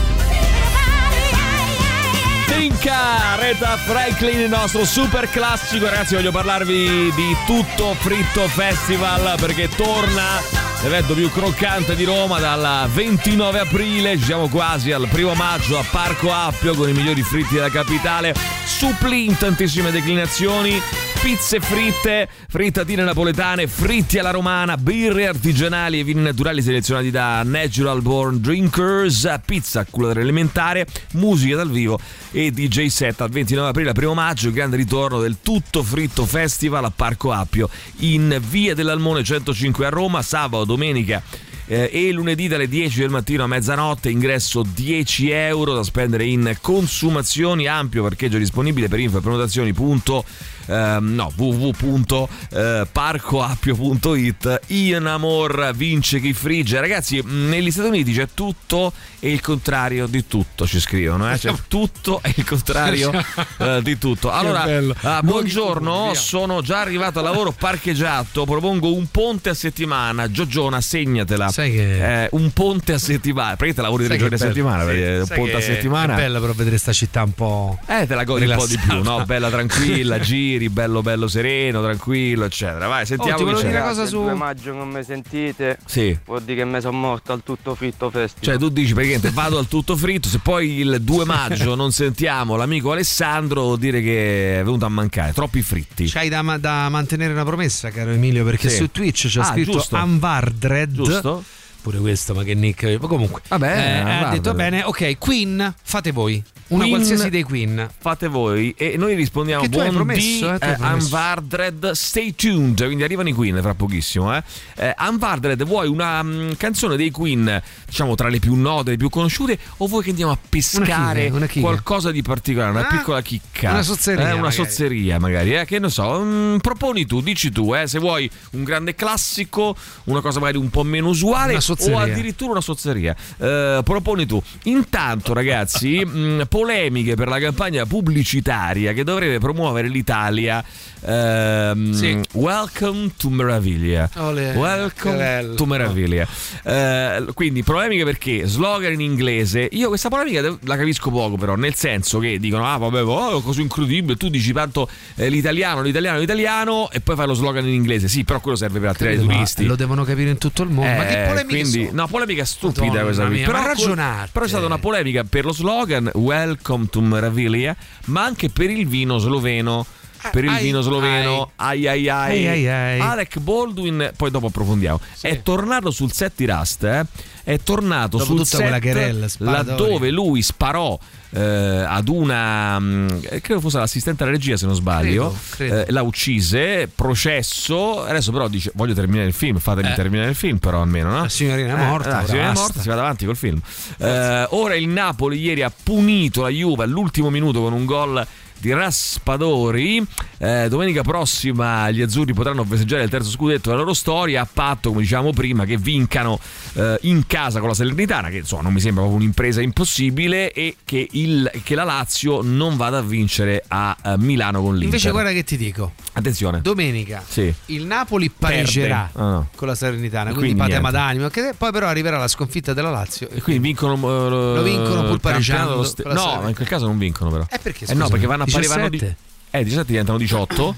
Speaker 3: Tinka, Reta Franklin, il nostro super classico. Ragazzi, voglio parlarvi di Tutto Fritto Festival perché torna l'evento più croccante di Roma dal 29 aprile. Ci siamo quasi al primo maggio a Parco Appio con i migliori fritti della capitale. Suppli in tantissime declinazioni. Pizze fritte, frittatine napoletane, fritti alla romana, birre artigianali e vini naturali selezionati da Natural Born Drinkers, pizza a culatore elementare, musica dal vivo e DJ set al 29 aprile, 1 maggio, grande ritorno del Tutto Fritto Festival a Parco Appio in Via dell'Almone 105 a Roma, sabato, domenica eh, e lunedì dalle 10 del mattino a mezzanotte ingresso 10 euro da spendere in consumazioni ampio parcheggio disponibile per info e prenotazioni punto ehm, no www.parcoappio.it Ian Amor vince chi frigge. Ragazzi mh, negli Stati Uniti c'è tutto e il contrario di tutto ci scrivono eh? c'è tutto e il contrario eh, di tutto. Allora ah, buongiorno sono già arrivato al lavoro parcheggiato. Propongo un ponte a settimana. Giorgiona segnatela.
Speaker 4: Sai che-
Speaker 3: eh, un ponte a settimana. Perché te lavori tre giorni a settimana
Speaker 4: Sì.
Speaker 3: un ponte a settimana?
Speaker 4: È bella però vedere sta città un po'.
Speaker 3: eh, te la godi un po' di più, no? Bella tranquilla, giri, bello bello sereno, tranquillo, eccetera. Vai, sentiamo
Speaker 4: Oh, ti
Speaker 3: chi
Speaker 4: volevo
Speaker 3: c'è.
Speaker 4: dire una cosa su-
Speaker 5: il 2 maggio non mi sentite,
Speaker 3: Sì.
Speaker 5: vuol dire che mi sono morto al tutto fritto festival.
Speaker 3: Cioè, tu dici praticamente vado al tutto fritto. Se poi il 2 maggio non sentiamo l'amico Alessandro, vuol dire che è venuto a mancare. Troppi fritti.
Speaker 4: C'hai da, da mantenere una promessa, caro Emilio, perché
Speaker 3: Sì.
Speaker 4: su Twitch c'è
Speaker 3: Ah,
Speaker 4: scritto
Speaker 3: giusto.
Speaker 4: Anvardred.
Speaker 3: Giusto?
Speaker 4: Pure questo, ma che nick. Ma comunque.
Speaker 3: Vabbè,
Speaker 4: eh, ha
Speaker 3: Anvardred.
Speaker 4: detto bene, ok, Queen, fate voi. Una
Speaker 3: Queen-
Speaker 4: qualsiasi dei Queen.
Speaker 3: Fate voi e noi rispondiamo
Speaker 4: Che tu hai
Speaker 3: buon
Speaker 4: promesso,
Speaker 3: di
Speaker 4: eh, tu hai
Speaker 3: eh,
Speaker 4: promesso.
Speaker 3: Unvardred Stay tuned quindi arrivano i Queen fra pochissimo eh. eh Unvardred vuoi una mm, canzone dei Queen diciamo tra le più note le più conosciute o vuoi che andiamo a pescare
Speaker 4: chicca, una chicca.
Speaker 3: qualcosa di particolare una
Speaker 4: Ah,
Speaker 3: piccola chicca
Speaker 4: una sozzeria,
Speaker 3: Eh, una
Speaker 4: magari.
Speaker 3: sozzeria magari eh, che ne so mm, proponi tu dici tu eh, se vuoi un grande classico una cosa magari un po' meno usuale
Speaker 4: Una sozzeria.
Speaker 3: o addirittura una sozzeria. Eh, proponi tu. Intanto ragazzi mh, polemiche per la campagna pubblicitaria che dovrebbe promuovere l'Italia ehm,
Speaker 4: Sì.
Speaker 3: Welcome to Meraviglia
Speaker 4: Olè,
Speaker 3: Welcome to Meraviglia Eh, quindi polemiche perché slogan in inglese io questa polemica la capisco poco però nel senso che dicono ah vabbè oh, cosa incredibile tu dici tanto eh, l'italiano l'italiano l'italiano e poi fai lo slogan in inglese sì però quello serve per attirare i turisti
Speaker 4: Lo devono capire in tutto il mondo. ma che
Speaker 3: eh,
Speaker 4: polemiche
Speaker 3: quindi,
Speaker 4: sono?
Speaker 3: No, polemica stupida
Speaker 4: Madonna
Speaker 3: questa qui. Però,
Speaker 4: ragionate.
Speaker 3: però è stata una polemica per lo slogan Welcome to Meraviglia, ma anche per il vino sloveno. Per il
Speaker 4: ai,
Speaker 3: vino sloveno, ai ai ai,
Speaker 4: Ai, ai.
Speaker 3: Alec Baldwin, poi dopo approfondiamo. È tornato sul set di Rust, eh? è tornato
Speaker 4: Dopo
Speaker 3: sul
Speaker 4: tutta
Speaker 3: set
Speaker 4: querella,
Speaker 3: laddove lui sparò eh, ad una mh, credo fosse l'assistente alla regia se non sbaglio
Speaker 4: Credo, credo.
Speaker 3: eh, la uccise processo adesso però dice voglio terminare il film fatemi
Speaker 4: Eh.
Speaker 3: terminare il film però almeno no?
Speaker 4: La signorina è morta,
Speaker 3: Eh, la
Speaker 4: ora
Speaker 3: signorina è morta si vada avanti col film Eh, ora il Napoli ieri ha punito la Juve all'ultimo minuto con un gol di Raspadori Eh, domenica prossima gli azzurri potranno festeggiare il terzo scudetto della loro storia a patto come dicevamo prima che vincano eh, in casa con la Salernitana che insomma non mi sembra proprio un'impresa impossibile e che, il- che la Lazio non vada a vincere a eh, Milano con l'Inter
Speaker 4: Invece, guarda che ti dico.
Speaker 3: attenzione
Speaker 4: Domenica
Speaker 3: Sì.
Speaker 4: il Napoli pareggerà.
Speaker 3: Ah, no.
Speaker 4: con la Salernitana, quindi,
Speaker 3: quindi
Speaker 4: patema d'animo. che- Poi però arriverà la sconfitta della Lazio.
Speaker 3: E quindi vincono eh,
Speaker 4: Lo vincono pur pareggiando la
Speaker 3: No, ma in quel caso non vincono però.
Speaker 4: Eh, perché,
Speaker 3: Eh no,
Speaker 4: scusami?
Speaker 3: perché vanno a pari vanno di
Speaker 4: 17?
Speaker 3: Eh, 17 diventano 18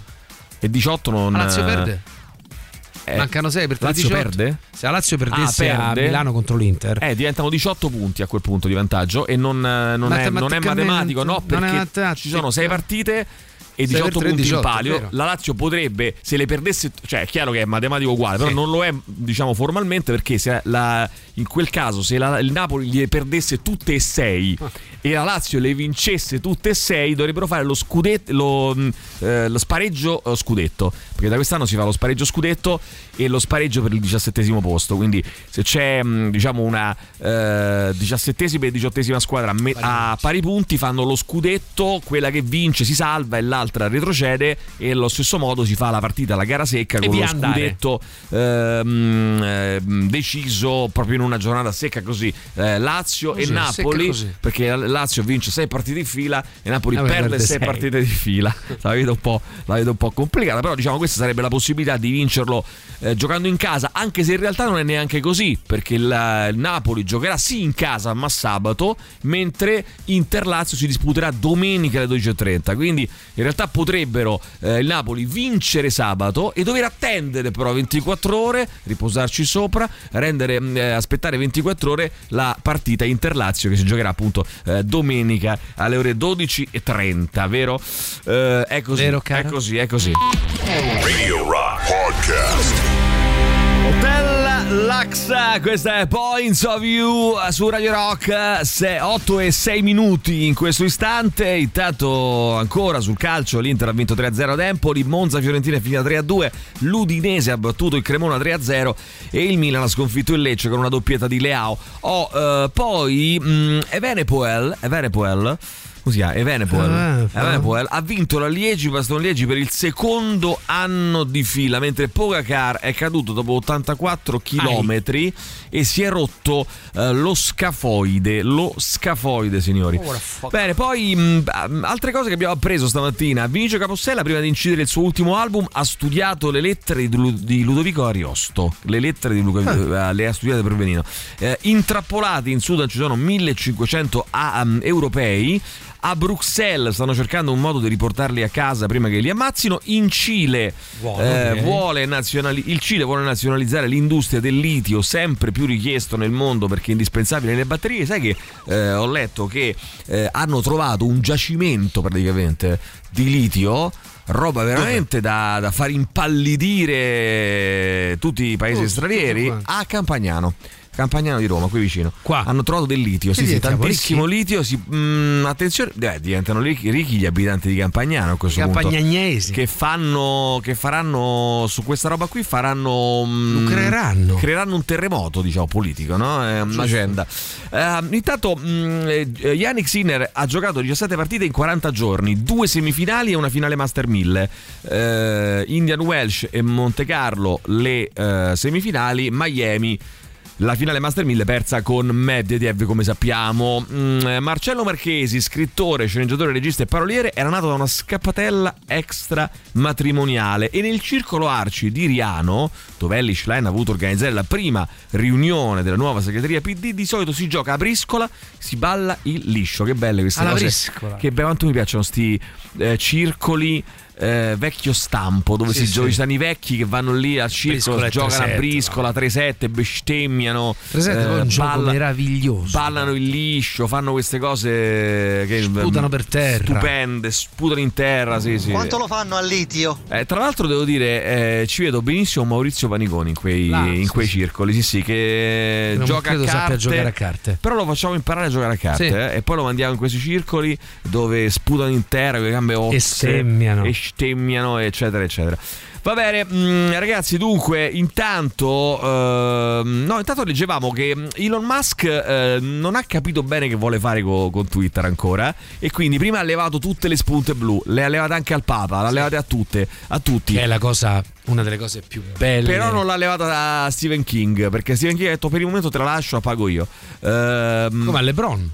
Speaker 3: e 18 non
Speaker 4: La Lazio perde.
Speaker 3: eh,
Speaker 4: Mancano 6 per
Speaker 3: La Lazio
Speaker 4: 18.
Speaker 3: perde?
Speaker 4: Se la Lazio perdesse
Speaker 3: Ah,
Speaker 4: a
Speaker 3: perde?
Speaker 4: Milano contro l'Inter.
Speaker 3: Eh, diventano 18 punti a quel punto di vantaggio e non, eh, non, è, non è matematico, no, perché
Speaker 4: matematico.
Speaker 3: ci sono 6 partite e
Speaker 4: 6 per
Speaker 3: 18
Speaker 4: tre,
Speaker 3: punti
Speaker 4: 18,
Speaker 3: in palio. La Lazio potrebbe, se le perdesse, cioè è chiaro che è matematico uguale, però
Speaker 4: Sì.
Speaker 3: non lo è, diciamo, formalmente perché se la- in quel caso se la- il Napoli le perdesse tutte e sei e la Lazio le vincesse tutte e sei dovrebbero fare lo, scudetto, lo, mh, eh, lo spareggio eh, scudetto. Perché da quest'anno si fa lo spareggio scudetto e lo spareggio per il diciassettesimo posto. Quindi se c'è mh, diciamo una eh, diciassettesima e diciottesima squadra a, me- a pari punti fanno lo scudetto quella che vince si salva e l'altra retrocede e allo stesso modo si fa la partita la gara secca
Speaker 4: E
Speaker 3: con lo
Speaker 4: andare.
Speaker 3: scudetto ehm, ehm, deciso proprio in una giornata secca così eh, Lazio
Speaker 4: Così,
Speaker 3: e Napoli perché la Lazio vince sei partite di fila e Napoli
Speaker 4: Napoli
Speaker 3: perde
Speaker 4: perde
Speaker 3: sei
Speaker 4: sei.
Speaker 3: partite di fila. La vedo un po', la vedo un po' complicata però diciamo questa sarebbe la possibilità di vincerlo eh, giocando in casa anche se in realtà non è neanche così perché il, il Napoli giocherà sì in casa ma sabato mentre Inter-Lazio si disputerà domenica alle 12.30 quindi in realtà potrebbero eh, il Napoli vincere sabato e dover attendere però 24 ore riposarci sopra rendere, mh, eh, aspettare 24 ore la partita Inter-Lazio che si giocherà appunto eh, domenica alle ore 12.30 vero? Eh, è così
Speaker 4: Vero,
Speaker 3: è così è così
Speaker 2: Radio Rock Podcast.
Speaker 3: Hotel Laxa, questa è Points of You su Radio Rock, 8 e 6 minuti in questo istante, intanto ancora sul calcio l'Inter ha vinto 3-0 ad Empoli, Monza Fiorentina è finita 3-2, l'Udinese ha battuto il Cremona 3-0 e il Milan ha sconfitto il Lecce con una doppietta di Leao. Oh, eh, poi mh, Evenepoel, Evenepoel come si chiama? Evenepoel.
Speaker 4: Ah, ah.
Speaker 3: Evenepoel ha vinto la Liegi Baston Liegi per il secondo anno di fila, mentre Pogacar è caduto dopo 84 km e si è rotto eh, lo scafoide. Lo scafoide, signori. Bene, poi mh, altre cose che abbiamo appreso stamattina. Vinicio Capossella, prima di incidere il suo ultimo album, ha studiato le lettere di, Lu- di Ludovico Ariosto. Le lettere di Ludovico eh, le ha studiate per benino. Eh, intrappolati in Sudan ci sono 1500 ah, um, europei. A Bruxelles stanno cercando un modo di riportarli a casa prima che li ammazzino. In Cile
Speaker 4: Vuole,
Speaker 3: eh, vuole nazionali- il Cile vuole nazionalizzare l'industria del litio, sempre più richiesto nel mondo perché è indispensabile nelle batterie. Sai che eh, ho letto che eh, hanno trovato un giacimento praticamente di litio. Roba veramente da, da far impallidire tutti i paesi
Speaker 4: Oh,
Speaker 3: stranieri a Campagnano. Campagnano di Roma, qui vicino.
Speaker 4: Qua.
Speaker 3: Hanno trovato del litio, sì, sì, tantissimo litio. Sì, mm, attenzione, eh, diventano ricchi, ricchi gli abitanti di Campagnano a questo punto. Che fanno, che faranno su questa roba qui, faranno. mm,
Speaker 4: Lo creeranno.
Speaker 3: Creeranno un terremoto, diciamo, politico, no? È un'agenda. Eh, intanto, mm, eh, Yannick Sinner ha giocato 17 partite in 40 giorni, due semifinali e una finale Master 1000. Eh, Indian Welsh e Monte Carlo le eh, semifinali, Miami. La finale Master 1000 persa con Medvedev, come sappiamo. Mm, Marcello Marchesi, scrittore, sceneggiatore, regista e paroliere, era nato da una scappatella extra matrimoniale e nel circolo Arci di Riano, dove Ellie Schlein ha voluto organizzare la prima riunione della nuova segreteria PD, di solito si gioca a briscola, si balla il liscio. Che belle queste
Speaker 4: Alla
Speaker 3: cose.
Speaker 4: briscola.
Speaker 3: Che be- quanto mi piacciono sti eh, circoli eh, vecchio stampo dove
Speaker 4: Sì,
Speaker 3: si
Speaker 4: sì.
Speaker 3: gioca ci stanno i vecchi che vanno lì al circolo
Speaker 4: e
Speaker 3: giocano a
Speaker 4: 3-7,
Speaker 3: briscola 3-7 bestemmiano
Speaker 4: 3-7 è un gioco
Speaker 3: balla-
Speaker 4: meraviglioso.
Speaker 3: ballano il liscio fanno queste cose che
Speaker 4: Sputano per terra.
Speaker 3: stupende sputano in terra sì sì
Speaker 6: Quanto lo fanno al litio?
Speaker 3: eh, tra l'altro devo dire, eh, ci vedo benissimo Maurizio Paniconi in quei,
Speaker 4: Là,
Speaker 3: in quei circoli, sì sì, che
Speaker 4: Non
Speaker 3: gioca a
Speaker 4: credo
Speaker 3: carte.
Speaker 4: sappia giocare a carte.
Speaker 3: Però lo facciamo imparare a giocare a carte
Speaker 4: Sì.
Speaker 3: eh, e poi lo mandiamo in questi circoli dove sputano in terra con le gambe osse.
Speaker 4: stemmiano.
Speaker 3: E stemmiano, eccetera, eccetera. Va bene, mm, ragazzi, dunque, intanto, ehm, no, intanto leggevamo che Elon Musk eh, non ha capito bene che vuole fare co- con Twitter ancora e quindi prima ha levato tutte le spunte blu, le ha levate anche al Papa, le ha levate a tutte, a tutti.
Speaker 4: Che è la cosa, una delle cose più belle.
Speaker 3: Però non l'ha levata a Stephen King perché Stephen King ha detto per il momento te la lascio, la pago io. Ehm,
Speaker 4: Come a LeBron.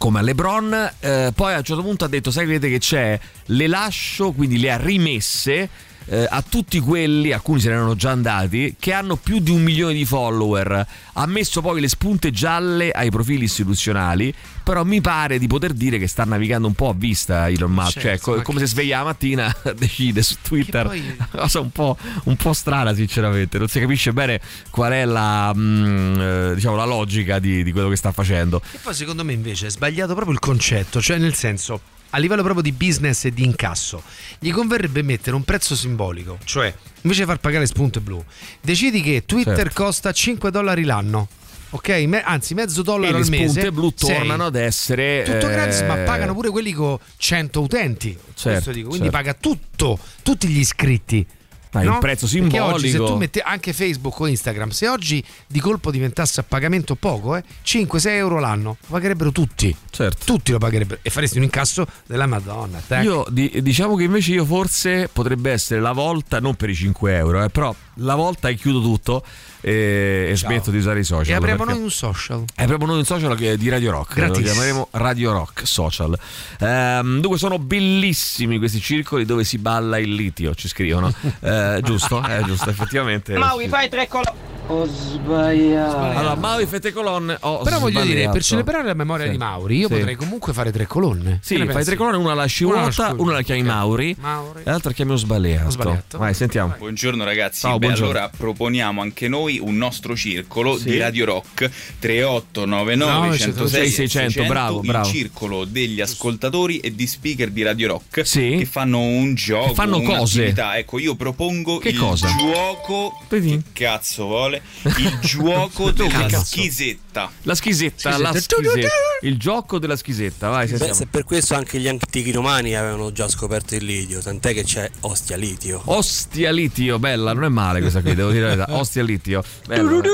Speaker 3: Come a LeBron. eh, poi a un certo punto ha detto: Sai, vedete che c'è? Le lascio, quindi le ha rimesse. Eh, a tutti quelli, alcuni se ne erano già andati, che hanno più di un milione di follower. Ha messo poi le spunte gialle ai profili istituzionali. Però mi pare di poter dire che sta navigando un po' a vista Elon Musk.
Speaker 4: Certo,
Speaker 3: cioè, co- come
Speaker 4: che-
Speaker 3: se sveglia la mattina, decide su Twitter.
Speaker 4: poi-
Speaker 3: Una cosa un po', un po' strana, sinceramente. Non si capisce bene qual è la, mm, eh, diciamo, la logica di, di quello che sta facendo.
Speaker 4: E poi secondo me invece è sbagliato proprio il concetto, cioè nel senso a livello proprio di business e di incasso, gli converrebbe mettere un prezzo simbolico, cioè invece di far pagare spunte blu, decidi che Twitter
Speaker 3: Certo.
Speaker 4: costa 5 dollari l'anno. ok? Me- anzi, mezzo
Speaker 3: E
Speaker 4: dollaro
Speaker 3: le
Speaker 4: al mese.
Speaker 3: spunte blu
Speaker 4: sei.
Speaker 3: tornano ad essere
Speaker 4: Tutto
Speaker 3: eh,
Speaker 4: gratis, ma pagano pure quelli con 100 utenti.
Speaker 3: Certo.
Speaker 4: Quindi
Speaker 3: certo.
Speaker 4: paga tutto, tutti gli iscritti.
Speaker 3: Dai,
Speaker 4: no?
Speaker 3: un prezzo
Speaker 4: Perché
Speaker 3: simbolico.
Speaker 4: oggi se tu metti anche Facebook o Instagram, se oggi di colpo diventasse a pagamento poco, eh, 5-6 euro l'anno, lo pagherebbero tutti.
Speaker 3: Certo.
Speaker 4: Tutti lo pagherebbero e faresti un incasso della Madonna. tac.
Speaker 3: Io di- diciamo che invece io forse potrebbe essere la volta, non per i 5 euro, eh, però la volta e chiudo tutto e, e smetto di usare i social.
Speaker 4: e apriamo noi un social.
Speaker 3: E apriamo noi un social che è di Radio Rock. Lo
Speaker 4: Gratis.
Speaker 3: chiameremo Radio Rock Social. Ehm, dunque, sono bellissimi questi circoli dove si balla il litio. Ci scrivono. Eh, giusto? Eh, giusto, effettivamente.
Speaker 6: Maui, fai tre colonne. Ho sbagliato.
Speaker 3: Allora, Maui fette colonne. ho
Speaker 4: Però voglio dire,
Speaker 3: sbagliato.
Speaker 4: per celebrare la memoria
Speaker 3: Sì.
Speaker 4: di Mauri, io
Speaker 3: Sì.
Speaker 4: potrei comunque fare tre colonne.
Speaker 3: Sì, fai
Speaker 4: pensi?
Speaker 3: tre colonne, una la scivolta. una la chiami. Mauri,
Speaker 4: Mauri.
Speaker 3: e l'altra chiami Sbagliato.
Speaker 4: Ho sbagliato.
Speaker 3: Vai, sentiamo.
Speaker 7: Buongiorno ragazzi,
Speaker 3: Ciao,
Speaker 7: Beh,
Speaker 3: buongiorno.
Speaker 7: allora proponiamo anche noi un nostro circolo
Speaker 3: Sì.
Speaker 7: di Radio Rock 3899
Speaker 4: No,
Speaker 7: 106
Speaker 3: 600, bravo, bravo.
Speaker 7: il circolo degli ascoltatori e di speaker di Radio Rock
Speaker 3: Sì.
Speaker 7: che fanno un gioco,
Speaker 3: Che fanno cose.
Speaker 7: Ecco, io propongo
Speaker 3: Che
Speaker 7: il
Speaker 3: cosa?
Speaker 7: gioco
Speaker 3: Vedi?
Speaker 7: che cazzo vuole? Il gioco della
Speaker 3: cazzo.
Speaker 7: schisetta.
Speaker 3: La schisetta, la
Speaker 4: Schisetta.
Speaker 3: Il gioco della schisetta, vai,
Speaker 8: Beh, se per questo anche gli antichi romani avevano già scoperto il litio, tant'è che c'è ostia litio.
Speaker 3: Ostia litio, bella, non è male questa qui, devo dire la verità. Ostia litio. Bella. eh.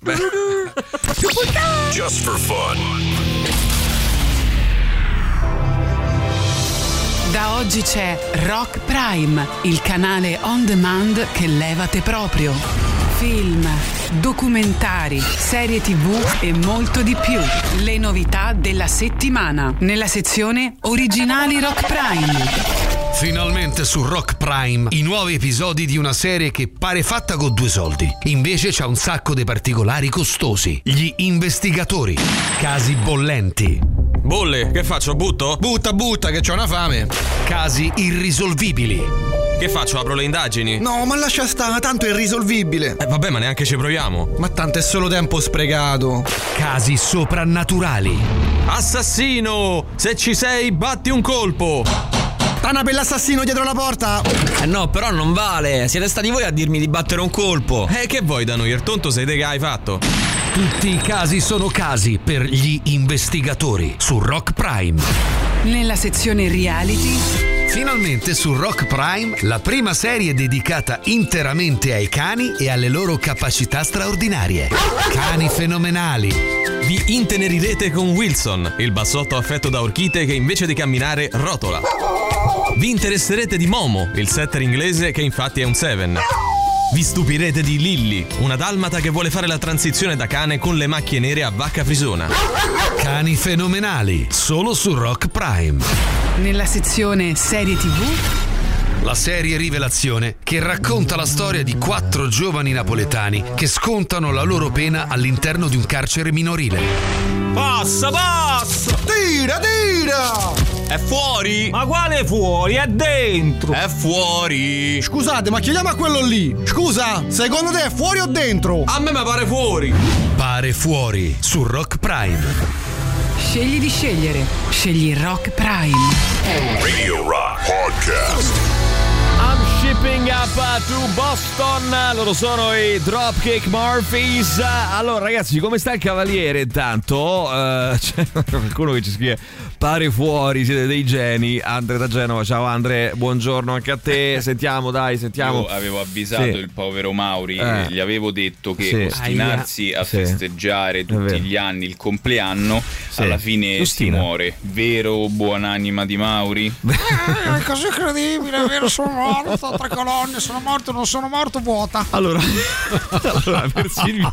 Speaker 3: Beh.
Speaker 2: Just for fun.
Speaker 9: Da oggi c'è Rock Prime, il canale on demand che levate proprio. Film, documentari, serie tv e molto di più. Le novità della settimana nella sezione Originali Rock Prime.
Speaker 4: Finalmente su Rock Prime i nuovi episodi di una serie che pare fatta con due soldi. Invece c'ha un sacco di particolari costosi. Gli investigatori. Casi bollenti.
Speaker 10: Bolle, che faccio? Butto?
Speaker 11: Butta, butta, che c'ho una fame.
Speaker 4: Casi irrisolvibili.
Speaker 10: Che faccio? Apro le indagini?
Speaker 11: No, ma lascia stare, tanto è irrisolvibile.
Speaker 10: Eh vabbè, ma neanche ci proviamo.
Speaker 11: Ma tanto è solo tempo sprecato.
Speaker 4: Casi soprannaturali.
Speaker 10: Assassino! Se ci sei, batti un colpo!
Speaker 11: Tana per l'assassino dietro la porta.
Speaker 12: Eh no, però non vale. Siete stati voi a dirmi di battere un colpo.
Speaker 10: Eh, che vuoi da noi? Il tonto sei te che hai fatto?
Speaker 4: Tutti i casi sono casi per gli investigatori su Rock Prime.
Speaker 9: Nella sezione reality
Speaker 4: Finalmente su Rock Prime la prima serie dedicata interamente ai cani e alle loro capacità straordinarie. Cani fenomenali.
Speaker 10: Vi intenerirete con Wilson, il bassotto affetto da orchite che invece di camminare rotola. Vi interesserete di Momo, il setter inglese che infatti è un seven. Vi stupirete di Lilly, una dalmata che vuole fare la transizione da cane con le macchie nere a vacca frisona.
Speaker 4: Cani fenomenali, solo su Rock Prime.
Speaker 9: nella sezione serie tv
Speaker 4: La serie Rivelazione che racconta la storia di quattro giovani napoletani che scontano la loro pena all'interno di un carcere minorile.
Speaker 12: Passa, passa!
Speaker 11: Tira, tira!
Speaker 12: È fuori? Ma quale fuori? È dentro!
Speaker 10: È fuori!
Speaker 11: Scusate, ma chiediamo a quello lì. Scusa, secondo te è fuori o dentro?
Speaker 10: A me mi pare fuori!
Speaker 4: Pare fuori su Rock Prime.
Speaker 9: Scegli di scegliere. Scegli Rock Prime.
Speaker 2: Radio Rock Podcast.
Speaker 3: I'm shipping up to Boston. Loro sono i Dropkick Murphys. Allora, ragazzi, come sta il cavaliere? Intanto eh, c'è qualcuno che ci scrive: Pare fuori, siete dei geni. Andre da Genova, ciao Andre, buongiorno anche a te. Sentiamo, dai, sentiamo.
Speaker 7: Io avevo avvisato
Speaker 3: Sì.
Speaker 7: il povero Mauri,
Speaker 3: Eh.
Speaker 7: gli avevo detto che
Speaker 3: Sì.
Speaker 7: ostinarsi a
Speaker 3: Sì.
Speaker 7: festeggiare tutti gli anni il compleanno,
Speaker 3: Sì.
Speaker 7: alla fine
Speaker 3: Giustina.
Speaker 7: si muore. Vero buonanima di Mauri?
Speaker 6: Eh, è così incredibile, è vero, sono morto, tre colonne, sono morto, non sono morto, vuota.
Speaker 3: Allora, allora, per, Silvio,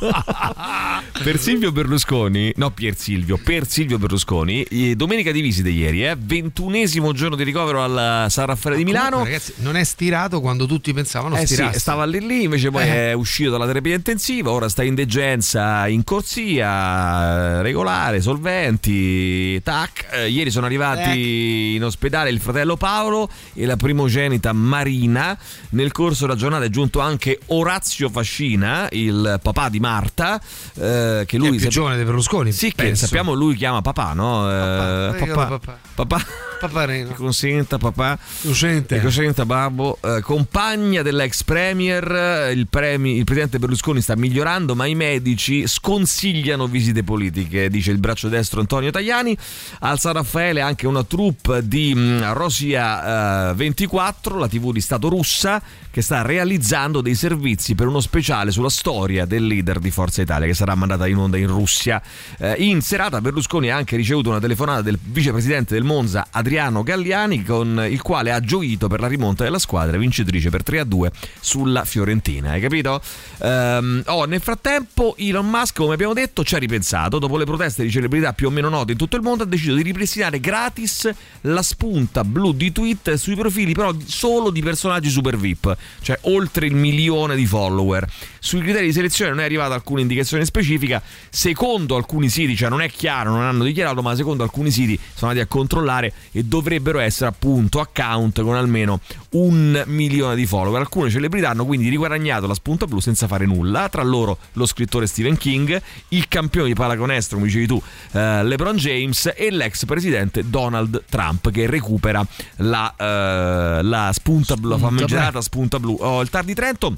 Speaker 3: per Silvio Berlusconi, no, Pier Silvio, per Silvio Berlusconi, eh, domenica di visite ieri, eh, ventunesimo giorno di ricovero al San Raffaele di Milano.
Speaker 4: Comunque, ragazzi, non è stirato quando tutti pensavano
Speaker 3: Eh sì, stava lì lì, invece poi
Speaker 4: Eh.
Speaker 3: è uscito dalla terapia intensiva, ora sta in degenza in corsia, regolare, solventi, tac. Eh, ieri sono arrivati in ospedale il fratello Paolo e la primogenita Marina. Nel corso della giornata è giunto anche Orazio Fascina, il papà di Marta, eh, che lui
Speaker 4: è più
Speaker 3: sap-
Speaker 4: giovane di Berlusconi.
Speaker 3: Sì, che
Speaker 4: penso.
Speaker 3: sappiamo lui chiama papà, no? Eh,
Speaker 4: Papà, io
Speaker 3: papà.
Speaker 4: lo Paparino.
Speaker 3: Che consenta papà.
Speaker 4: Lucente.
Speaker 3: Che consenta babbo. Eh, compagna dell'ex premier, il, premi- il presidente Berlusconi sta migliorando, ma i medici sconsigliano visite politiche, dice il braccio destro Antonio Tajani. Al San Raffaele anche una troupe di mh, Rosia eh, 24, la TV di Stato russa, che sta realizzando dei servizi per uno speciale sulla storia del leader di Forza Italia, che sarà mandata in onda in Russia. Eh, in serata Berlusconi ha anche ricevuto una telefonata del vicepresidente del Monza Adriano Galliani con il quale ha gioito per la rimonta della squadra vincitrice per 3-2 sulla Fiorentina, hai capito? Ehm, oh, nel frattempo Elon Musk, come abbiamo detto, ci ha ripensato, dopo le proteste di celebrità più o meno note in tutto il mondo ha deciso di ripristinare gratis la spunta blu di tweet sui profili però solo di personaggi super VIP, cioè oltre il milione di follower. Sui criteri di selezione non è arrivata alcuna indicazione specifica, secondo alcuni siti, cioè non è chiaro, non hanno dichiarato, ma secondo alcuni siti sono andati a controllare e dovrebbero essere appunto account con almeno un milione di follower. Alcune celebrità hanno quindi riguadagnato la spunta blu senza fare nulla, tra loro lo scrittore Stephen King, il campione di pallacanestro, come dicevi tu, eh, LeBron James e l'ex presidente Donald Trump che recupera la, eh, la spunta blu, la famigerata spunta blu. Oh, il Tardi Trento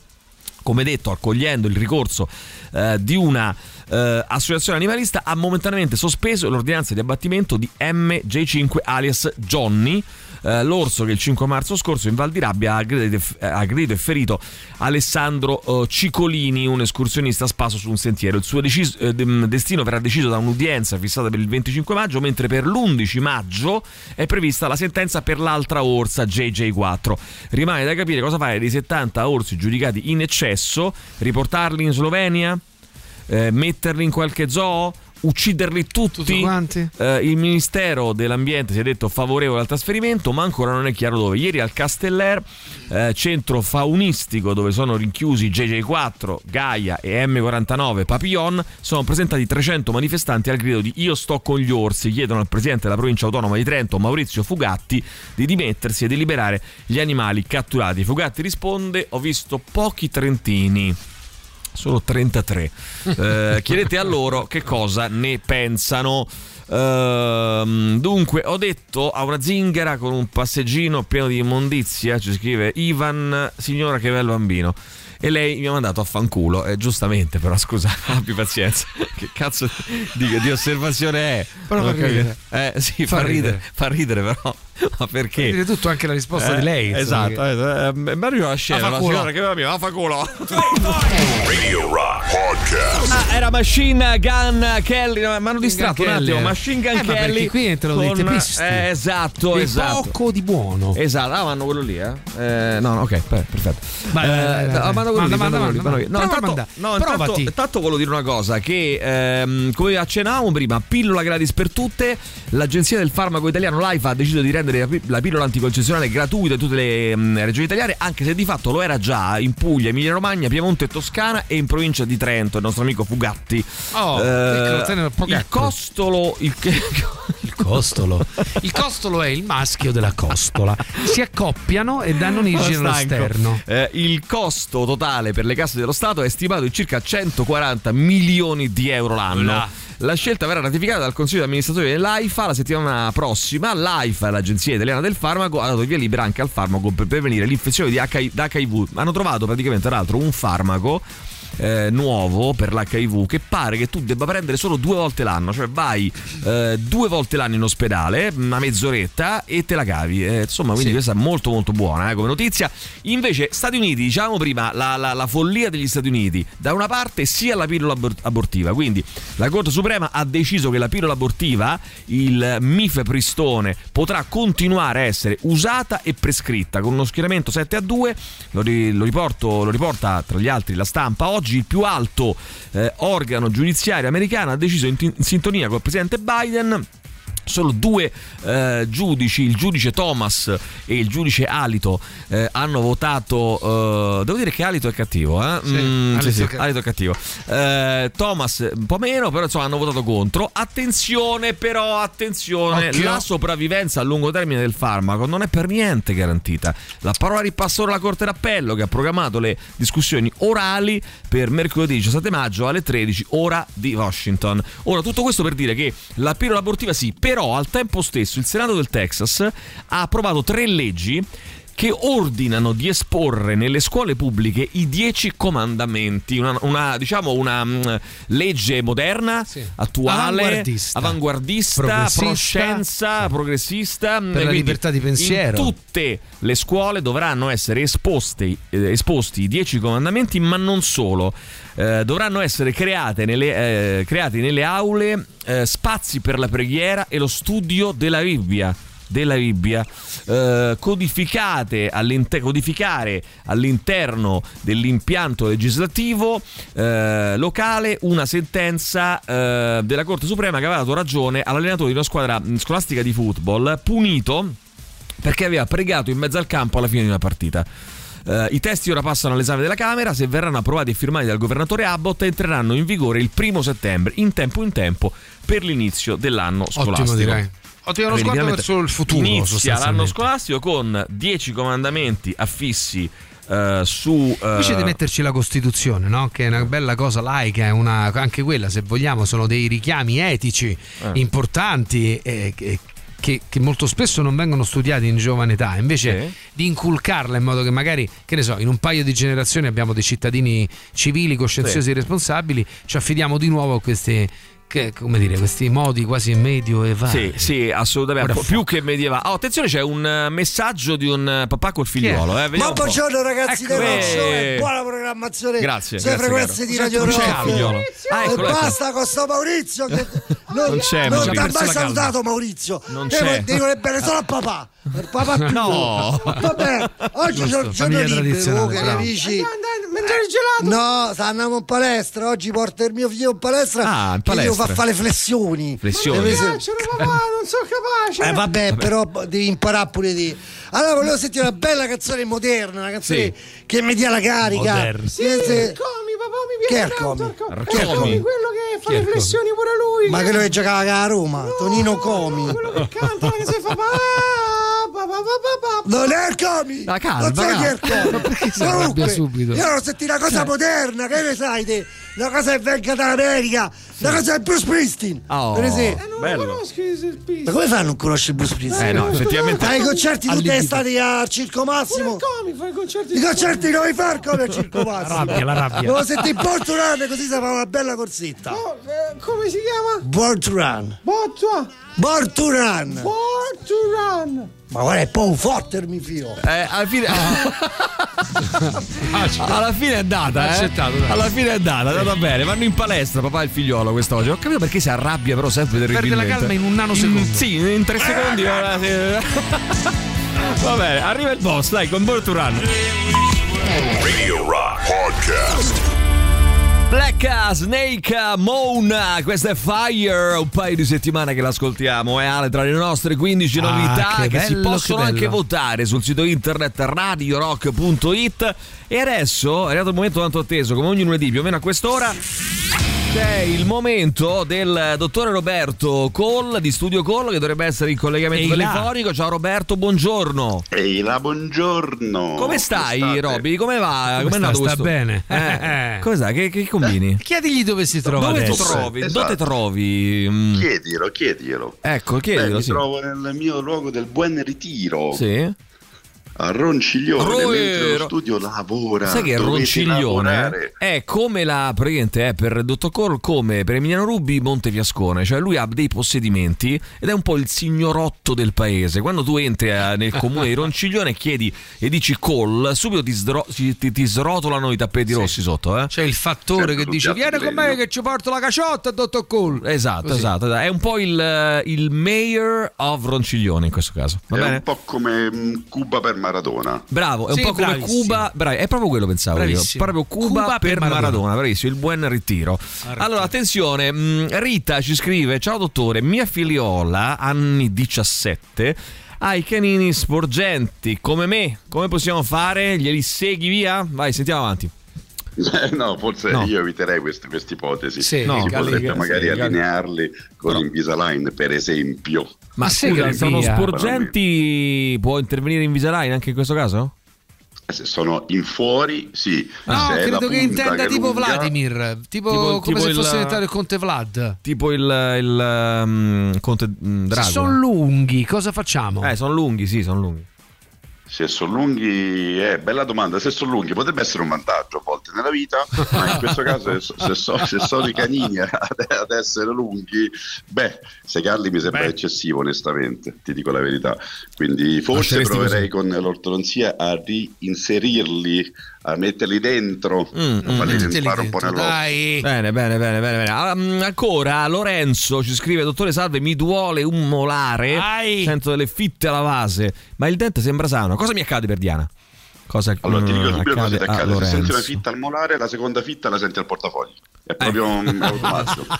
Speaker 3: come detto, accogliendo il ricorso eh, di una eh, associazione animalista, ha momentaneamente sospeso l'ordinanza di abbattimento di MJ5 alias Johnny. eh, l'orso che il 5 marzo scorso in Val di Rabbia ha aggredito, e- ha aggredito e ferito Alessandro eh, Cicolini, un escursionista spasso su un sentiero. Il suo deciso- eh, destino verrà deciso da un'udienza fissata per il 25 maggio, mentre per l'11 maggio è prevista la sentenza per l'altra orsa JJ4. Rimane da capire cosa fare dei 70 orsi giudicati in eccesso, riportarli in Slovenia, eh, metterli in qualche zoo, ucciderli tutti. Eh, il Ministero dell'Ambiente si è detto favorevole al trasferimento, ma ancora non è chiaro dove. Ieri al Casteller, eh, centro faunistico dove sono rinchiusi JJ4, Gaia e M49 Papillon, sono presentati 300 manifestanti al grido di Io sto con gli orsi. Chiedono al presidente della provincia autonoma di Trento, Maurizio Fugatti, di dimettersi e di liberare gli animali catturati. Fugatti risponde: Ho visto pochi trentini solo 33. Eh, chiedete a loro che cosa ne pensano. Ehm, dunque, ho detto a una zingara con un passeggino pieno di immondizia, ci scrive Ivan, signora che bel bambino. E lei mi ha mandato a fanculo, eh, giustamente, però scusa, abbi pazienza. Che cazzo di, di osservazione è?
Speaker 4: Però fa ridere.
Speaker 3: Eh sì,
Speaker 4: Fa
Speaker 3: fa, ridere.
Speaker 4: ridere.
Speaker 3: fa ridere però. Ma perché?
Speaker 4: Dire tutto anche la risposta
Speaker 3: Eh,
Speaker 4: di lei.
Speaker 3: Esatto,
Speaker 4: che-
Speaker 3: eh, eh, Mario la scena, la signora che va mia, vaffanculo.
Speaker 2: Radio Rock Podcast.
Speaker 3: Ah, era Machine Gun Kelly, mi hanno distratto un attimo. Machine Gun
Speaker 4: Eh, ma
Speaker 3: Kelly.
Speaker 4: perché qui entrano dei
Speaker 3: con-
Speaker 4: tepisti.
Speaker 3: eh, esatto,
Speaker 4: Di
Speaker 3: esatto.
Speaker 4: poco di buono.
Speaker 3: Esatto, ah, vanno quello lì, eh? Eh, no, no, ok, per- perfetto. Eh, no, mando quello lì,
Speaker 4: Manda,
Speaker 3: lì,
Speaker 4: manda,
Speaker 3: lì. No, intanto, no, intanto,
Speaker 4: Provati.
Speaker 3: intanto volevo dire una cosa, che ehm, come accennavamo prima, pillola gratis per tutte, l'agenzia del farmaco italiano Life ha deciso di rendere la pi- la pillola anticoncezionale gratuita in tutte le mm, regioni italiane, anche se di fatto lo era già in Puglia, Emilia Romagna, Piemonte e Toscana e in provincia di Trento, il nostro amico Fugatti.
Speaker 4: Oh,
Speaker 3: Eh, il costolo... Il,
Speaker 4: Il costolo. Il costolo è il maschio della costola. Si accoppiano e danno origine allo
Speaker 3: Stanco.
Speaker 4: sterno.
Speaker 3: Eh, il costo totale per le casse dello Stato è stimato in circa 140 milioni di euro l'anno.
Speaker 4: Là.
Speaker 3: La scelta verrà ratificata dal Consiglio di amministrazione dell'AIFA la settimana prossima. L'AIFA, l'Agenzia Italiana del Farmaco, ha dato via libera anche al farmaco per prevenire l'infezione di H- d'HIV. Hanno trovato praticamente, tra l'altro, un farmaco eh, nuovo per l'HIV che pare che tu debba prendere solo due volte l'anno, cioè vai eh, due volte l'anno in ospedale, una mezz'oretta e te la cavi. Eh, insomma, quindi
Speaker 4: Sì.
Speaker 3: questa è molto molto buona eh, come notizia. Invece, Stati Uniti, diciamo prima, la, la- la follia degli Stati Uniti, da una parte sia la pillola abor- abortiva, quindi la Corte Suprema ha deciso che la pillola abortiva, il mifepristone, potrà continuare a essere usata e prescritta con uno schieramento 7 a 2, lo, ri- lo riporto- lo riporta tra gli altri la stampa, oggi il più alto eh, organo giudiziario americano ha deciso in, in sintonia col presidente Biden Solo due eh, giudici, il giudice Thomas e il giudice Alito, eh, hanno votato. eh, devo dire che Alito è cattivo, eh?
Speaker 4: Sì,
Speaker 3: Mm,
Speaker 4: Alito
Speaker 3: sì, sì,
Speaker 4: è cattivo.
Speaker 3: Alito è cattivo. Eh, Thomas un po' meno, però insomma hanno votato contro. Attenzione, però, attenzione,
Speaker 4: Occhio.
Speaker 3: la sopravvivenza a lungo termine del farmaco non è per niente garantita. La parola ripassa ora alla Corte d'Appello che ha programmato le discussioni orali per mercoledì 17 maggio alle 13 ora di Washington. Ora tutto questo per dire che la pillola abortiva sì, però al tempo stesso il Senato del Texas ha approvato tre leggi che ordinano di esporre nelle scuole pubbliche i dieci comandamenti, una, una, diciamo una mh, legge moderna, attuale,
Speaker 4: Avanguardista.
Speaker 3: avanguardista,
Speaker 4: Progressista.
Speaker 3: pro-scienza, progressista.
Speaker 4: Per la libertà di pensiero.
Speaker 3: In tutte le scuole dovranno essere esposti, eh, esposti i dieci comandamenti, ma non solo. Eh, dovranno essere create nelle, eh, creati nelle aule eh, spazi per la preghiera e lo studio della Bibbia della Bibbia eh, codificate all'inter- codificare all'interno dell'impianto legislativo eh, locale una sentenza eh, della Corte Suprema che aveva dato ragione all'allenatore di una squadra scolastica di football punito perché aveva pregato in mezzo al campo alla fine di una partita. Eh, I testi ora passano all'esame della Camera, se verranno approvati e firmati dal governatore Abbott entreranno in vigore il primo settembre, in tempo in tempo, per l'inizio dell'anno scolastico.
Speaker 4: Ottimo direi. Ottimo uno sguardo verso il futuro.
Speaker 3: Inizia l'anno scolastico con 10 comandamenti affissi eh, su... eh,
Speaker 4: Invece di metterci la Costituzione, no? che è una bella cosa laica, è una- anche quella, se vogliamo, sono dei richiami etici
Speaker 3: Eh.
Speaker 4: importanti eh, che, che- che molto spesso non vengono studiati in giovane età. Invece
Speaker 3: Sì.
Speaker 4: di inculcarla in modo che magari, che ne so, in un paio di generazioni abbiamo dei cittadini civili, coscienziosi
Speaker 3: Sì.
Speaker 4: e responsabili, ci affidiamo di nuovo a questi, che- come dire, questi modi quasi medioevali.
Speaker 3: Sì, sì, assolutamente.
Speaker 4: Ora
Speaker 3: Più che medievale. Oh, attenzione, c'è un eh, messaggio di un eh, papà col figliuolo. Eh,
Speaker 6: Ma
Speaker 3: un
Speaker 6: buongiorno ragazzi
Speaker 3: Ecco, eh.
Speaker 6: Rosso, buona programmazione
Speaker 3: Grazie,
Speaker 6: sulle
Speaker 3: grazie,
Speaker 6: frequenze di Radio
Speaker 3: Non c'è il
Speaker 6: Rock.
Speaker 3: figliolo. Ah,
Speaker 6: e
Speaker 3: eccolo, ecco.
Speaker 6: basta con sto Maurizio che non,
Speaker 3: Non c'è,
Speaker 6: non ti
Speaker 3: Ha
Speaker 6: mai
Speaker 3: calma.
Speaker 6: salutato Maurizio.
Speaker 3: Non c'è.
Speaker 6: devo voler bene solo a papà. Il papà più
Speaker 3: No.
Speaker 6: Vabbè, oggi c'è il giorno libero, cari amici.
Speaker 13: Mangiare il gelato.
Speaker 6: No, sta andando in palestra. Oggi porto il mio figlio in palestra.
Speaker 3: Ah, in
Speaker 6: che Devo
Speaker 3: palestra.
Speaker 6: far fare le flessioni.
Speaker 3: Flessioni.
Speaker 6: Deve
Speaker 13: Mi piacciono, papà, non sono capace.
Speaker 6: eh vabbè, però devi imparare pure di. Allora volevo sentire una bella canzone moderna, una canzone che mi dia la carica.
Speaker 4: Moderna.
Speaker 13: Sì,
Speaker 6: Che se-
Speaker 13: Arcomi, papà, mi
Speaker 6: è
Speaker 13: piace.
Speaker 6: Arcomi.
Speaker 13: Arcomi, quello che fa
Speaker 4: Chi è
Speaker 13: le flessioni pure lui.
Speaker 6: Ma quello che giocava a Roma, Tonino Comi.
Speaker 13: Quello che canta, che si fa
Speaker 6: Non è Comi!
Speaker 3: Ma calma,
Speaker 6: non so chi è
Speaker 3: calma.
Speaker 6: Comi!
Speaker 4: perché si subito?
Speaker 6: Io non sentito una cosa moderna, che ne sai te? Una cosa che venga dall'America, una cosa di Bruce Springsteen.
Speaker 3: Oh,
Speaker 6: Per esempio.
Speaker 13: Eh, non
Speaker 3: bello.
Speaker 13: lo conosco il.
Speaker 6: Ma come fanno a non conoscere Bruce Springsteen?
Speaker 3: Eh no, effettivamente.
Speaker 6: Ai concerti tutte estati al Circo Massimo.
Speaker 13: Arcomi fa i concerti.
Speaker 6: I concerti non li fa il come al Circo Massimo.
Speaker 4: rabbia, la rabbia.
Speaker 6: Devo sentire Born to Run così si fa una bella corsetta.
Speaker 13: Oh, eh, come si chiama?
Speaker 6: Born to Run.
Speaker 13: Bottua.
Speaker 6: Born to Run.
Speaker 13: Born to run.
Speaker 6: Ma guarda, è Paul Fotter, mi fio.
Speaker 3: Eh, alla fine. alla fine è andata, eh.
Speaker 4: Accettato, dai.
Speaker 3: Alla fine è andata, è andata bene. Vanno in palestra, papà e il figliolo quest'oggi. Ho capito perché si arrabbia, però sempre terribilmente.
Speaker 4: Perde la calma in un nanosecondo.
Speaker 3: In- sì, in tre secondi. sì. Va bene, arriva il boss, dai, con Born to Run.
Speaker 2: Radio Rock Podcast.
Speaker 3: Black Snake Mona, questa è Fire, un paio di settimane che l'ascoltiamo, è Ale tra le nostre 15
Speaker 4: Ah,
Speaker 3: novità
Speaker 4: che
Speaker 3: che, si
Speaker 4: bello,
Speaker 3: possono
Speaker 4: che
Speaker 3: anche votare sul sito internet radiorock.it e adesso è arrivato il momento tanto atteso, come ogni lunedì più o meno a quest'ora c'è il momento del dottore Roberto Cole di Studio Cole che dovrebbe essere in collegamento
Speaker 4: Ehi là.
Speaker 3: telefonico. Ciao Roberto, buongiorno.
Speaker 14: Ehi là, buongiorno.
Speaker 3: Come stai,
Speaker 14: state?
Speaker 3: Robby? Come va?
Speaker 4: Come
Speaker 3: Come è
Speaker 4: sta?
Speaker 3: andato
Speaker 4: Sta
Speaker 3: questo?
Speaker 4: bene.
Speaker 3: Eh, come sta? Che, che combini?
Speaker 4: Chiedigli dove si trova
Speaker 3: Dove ti
Speaker 4: adesso.
Speaker 3: trovi?
Speaker 14: Esatto.
Speaker 3: Dove trovi? Mm.
Speaker 14: Chiedilo, chiedilo.
Speaker 3: Ecco,
Speaker 14: Beh,
Speaker 3: chiedilo,
Speaker 14: mi
Speaker 3: sì.
Speaker 14: trovo nel mio luogo del buon ritiro
Speaker 3: Sì.
Speaker 14: A Ronciglione
Speaker 3: Ro-
Speaker 14: mentre lo studio lavora.
Speaker 3: Sai che Ronciglione
Speaker 14: lavorare.
Speaker 3: è come la praticamente è per Dottor Cole come per Emiliano Rubi Montefiascone, cioè lui ha dei possedimenti ed è un po' il signorotto del paese. Quando tu entri eh, nel comune di Ronciglione e chiedi e dici Cole, subito ti, sdro- ti- ti- srotolano i tappeti rossi sotto, eh?
Speaker 4: C'è il fattore
Speaker 14: Certo,
Speaker 4: che dice vieni con me
Speaker 14: legno."
Speaker 4: che ci porto la caciotta, dottor Cole.
Speaker 3: Esatto,
Speaker 4: Così.
Speaker 3: esatto, è un po' il, il mayor of Ronciglione in questo caso. Va
Speaker 14: È
Speaker 3: bene?
Speaker 14: un po' come mm, Cuba per Maradona.
Speaker 3: Bravo, è un
Speaker 4: Sì,
Speaker 3: po' come
Speaker 4: bravissimo.
Speaker 3: Cuba, bravi, è proprio quello pensavo
Speaker 4: Bravissimo.
Speaker 3: io. Proprio Cuba,
Speaker 4: Cuba
Speaker 3: per
Speaker 4: per
Speaker 3: Maradona.
Speaker 4: Maradona.
Speaker 3: bravissimo, il buon ritiro. Allora, attenzione, mh, Rita ci scrive: Ciao dottore, mia figliola, anni 17, ha i canini sporgenti come me. Come possiamo fare? Glieli segui via? Vai, sentiamo avanti.
Speaker 14: No, forse
Speaker 3: No.
Speaker 14: io eviterei questa ipotesi.
Speaker 4: Sì,
Speaker 3: no,
Speaker 14: si
Speaker 4: Galli-
Speaker 14: potrebbe magari
Speaker 3: Galli-
Speaker 14: allinearli con Invisalign, per esempio.
Speaker 3: Ma
Speaker 4: segui
Speaker 3: sono sporgenti? Può intervenire Invisalign anche in questo caso?
Speaker 14: Eh, Se sono in fuori, sì.
Speaker 4: No,
Speaker 14: Se
Speaker 4: credo che intenda
Speaker 14: è
Speaker 4: tipo
Speaker 14: lunga-
Speaker 4: Vladimir, tipo,
Speaker 3: Tipo-
Speaker 4: come
Speaker 3: tipo
Speaker 4: se
Speaker 3: il-
Speaker 4: fosse diventato il conte Vlad.
Speaker 3: Tipo il, il um, Conte mm,
Speaker 4: Se
Speaker 3: Dracula.
Speaker 4: sono lunghi, cosa facciamo?
Speaker 3: Eh, sono lunghi, sì, sono lunghi.
Speaker 14: Se sono lunghi, è bella domanda. Se sono lunghi potrebbe essere un vantaggio a volte nella vita, ma in questo caso se, so- se sono i canini ad, ad essere lunghi, beh, segarli mi sembra eccessivo onestamente, ti dico la verità. Quindi forse proverei
Speaker 3: così.
Speaker 14: con l'ortodonzia a reinserirli, a metterli dentro,
Speaker 3: Mm,
Speaker 14: a farli
Speaker 3: mm,
Speaker 14: entrare un po' nell'occhio.
Speaker 4: Dai.
Speaker 3: Bene, bene, bene, bene. bene. Mm, ancora Lorenzo ci scrive: Dottore Salve, mi duole un molare.
Speaker 4: Ai.
Speaker 3: Sento delle fitte alla base, ma il dente sembra sano. Cosa mi accade per Diana? Cosa
Speaker 14: Allora ti dico
Speaker 3: mm,
Speaker 14: subito cosa ti accade. Se senti una fitta al molare, la seconda fitta la senti al portafoglio. È proprio un automatico.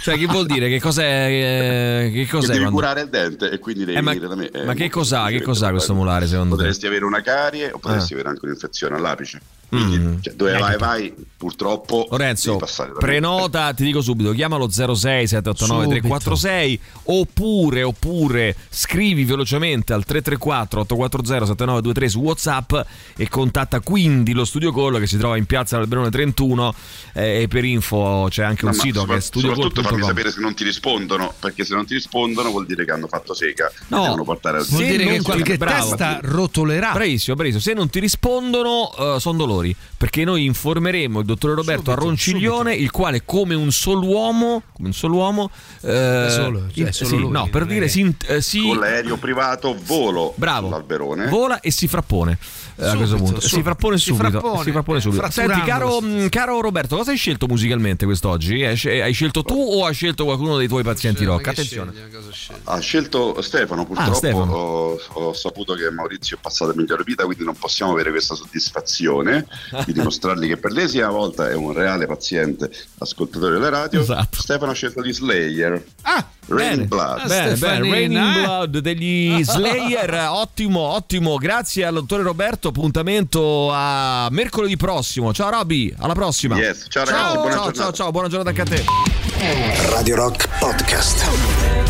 Speaker 3: Cioè, che vuol dire? Che cos'è? eh, che
Speaker 14: Che
Speaker 3: cos'è?
Speaker 14: devi
Speaker 3: quando-
Speaker 14: curare il dente e quindi devi
Speaker 3: Eh, ma-
Speaker 14: venire da me. È
Speaker 3: ma che cos'ha? Che cos'ha questo molare secondo te?
Speaker 14: Potresti avere una carie o potresti
Speaker 3: Ah.
Speaker 14: avere anche un'infezione all'apice.
Speaker 3: Mm.
Speaker 14: Cioè, dove vai, vai, purtroppo
Speaker 3: Lorenzo,
Speaker 14: me.
Speaker 3: prenota, ti dico subito, chiamalo 06 789 346 oppure, oppure scrivi velocemente al 334 840 7923 su Whatsapp e contatta quindi lo Studio Call che si trova in piazza Alberone 31 eh, e per info c'è anche un
Speaker 14: No, ma
Speaker 3: sito che è
Speaker 14: sopra- soprattutto fammi sapere se non ti rispondono, perché se non ti rispondono vuol dire che hanno fatto sega.
Speaker 3: No,
Speaker 14: devono portare al
Speaker 4: Vuol dire che qualche
Speaker 3: bravo.
Speaker 4: testa rotolerà.
Speaker 3: Bravissimo, bravissimo. Se non ti rispondono, sono dolori. Perché noi informeremo il dottore Roberto
Speaker 4: Subito,
Speaker 3: Arronciglione, il quale, come un solo uomo, come un solo uolo, eh,
Speaker 4: solo, cioè, solo
Speaker 3: sì,
Speaker 4: lui,
Speaker 3: no, per
Speaker 4: è
Speaker 3: dire, si, eh, si-
Speaker 14: Con l'aereo privato volo
Speaker 3: Bravo.
Speaker 14: sull'Alberone.
Speaker 3: vola e si frappone. eh, a
Speaker 4: Subito,
Speaker 3: questo punto si
Speaker 4: subito.
Speaker 3: frappone
Speaker 4: Si
Speaker 3: subito.
Speaker 4: frappone,
Speaker 3: si frappone
Speaker 4: eh,
Speaker 3: subito. Senti, caro, mh, caro Roberto, cosa hai scelto musicalmente quest'oggi? Hai, sce- hai scelto tu o hai scelto qualcuno dei tuoi pazienti rock? Attenzione.
Speaker 14: Ha scelto Stefano, purtroppo
Speaker 3: Ah, Stefano.
Speaker 14: Ho, ho saputo che Maurizio è passato a migliore vita, quindi non possiamo avere questa soddisfazione di dimostrargli che per l'esima volta è un reale paziente ascoltatore della radio.
Speaker 3: Esatto.
Speaker 14: Stefano ha scelto di Slayer.
Speaker 4: Ah,
Speaker 3: Bene,
Speaker 14: Blood.
Speaker 3: bene, bene. Raining
Speaker 4: eh?
Speaker 3: Blood degli Slayer, ottimo, ottimo. Grazie al dottore Roberto. Appuntamento a mercoledì prossimo. Ciao Robby, alla prossima.
Speaker 14: Yes, ciao ragazzi, buona
Speaker 3: ciao,
Speaker 14: giornata.
Speaker 3: ciao, ciao, buona giornata anche a te.
Speaker 1: Radio Rock Podcast.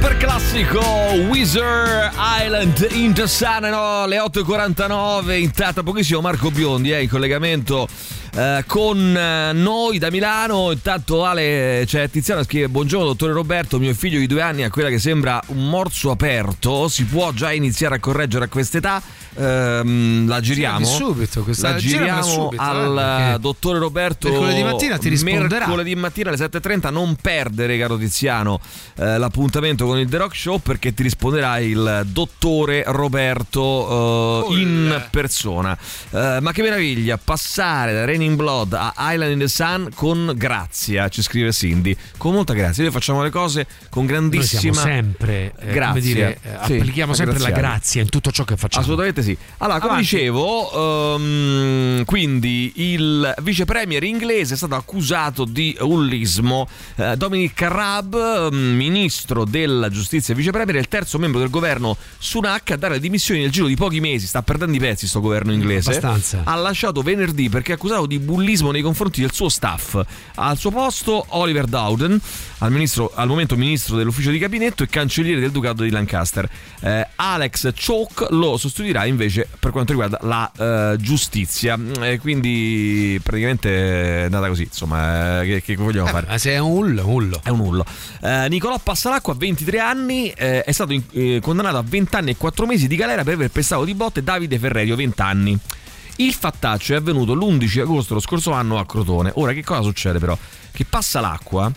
Speaker 3: Super classico Wizard Island in the Sun no, alle 8.49 intanto pochissimo Marco Biondi eh, in collegamento eh, con eh, noi da Milano. Intanto Ale c'è Tiziana scrive buongiorno dottore Roberto mio figlio di due anni ha quella che sembra un morso aperto si può già iniziare a correggere a quest'età Ehm, la giriamo?
Speaker 4: Girami subito questa-
Speaker 3: la giriamo
Speaker 4: subito,
Speaker 3: al
Speaker 4: eh,
Speaker 3: dottore Roberto
Speaker 4: mercoledì mattina ti risponderà.
Speaker 3: mercoledì mattina alle 7.30 non perdere caro Tiziano eh, l'appuntamento con il The Rock Show perché ti risponderà il dottore Roberto eh, in persona. Eh, ma che meraviglia passare da Raining Blood a Island in the Sun con grazia ci scrive Cindy. Con molta grazia. Noi facciamo le cose con grandissima
Speaker 4: sempre, eh,
Speaker 3: grazia.
Speaker 4: come dire, eh,
Speaker 3: Sì,
Speaker 4: applichiamo sempre la grazia in tutto ciò che facciamo.
Speaker 3: Assolutamente sì. Allora, come
Speaker 4: Avanti.
Speaker 3: dicevo, ehm, quindi il vice premier inglese è stato accusato di ullismo. Eh, Dominic Carrab, ehm, ministro della giustizia e vice premier, è il terzo membro del governo Sunak a dare dimissioni nel giro di pochi mesi. Sta perdendo i pezzi sto governo inglese.
Speaker 4: Abbastanza.
Speaker 3: Ha lasciato venerdì perché è accusato di bullismo nei confronti del suo staff. Al suo posto Oliver Dowden, al, ministro- al momento ministro dell'ufficio di gabinetto e cancelliere del ducato di Lancaster. Eh, Alex Choke lo sostituirà invece per quanto riguarda la eh, giustizia. E quindi praticamente è andata così, insomma, eh, che, che vogliamo
Speaker 4: Eh,
Speaker 3: fare?
Speaker 4: ma se è un ullo, ullo.
Speaker 3: È un ullo. Eh, Nicolò Passalacqua, 23 anni, eh, è stato in- eh, condannato a 20 anni e 4 mesi di galera per aver pestato di botte Davide Ferrerio, 20 anni. Il fattaccio è avvenuto l'11 agosto dello scorso anno a Crotone. Ora, che cosa succede però? Che Passalacqua,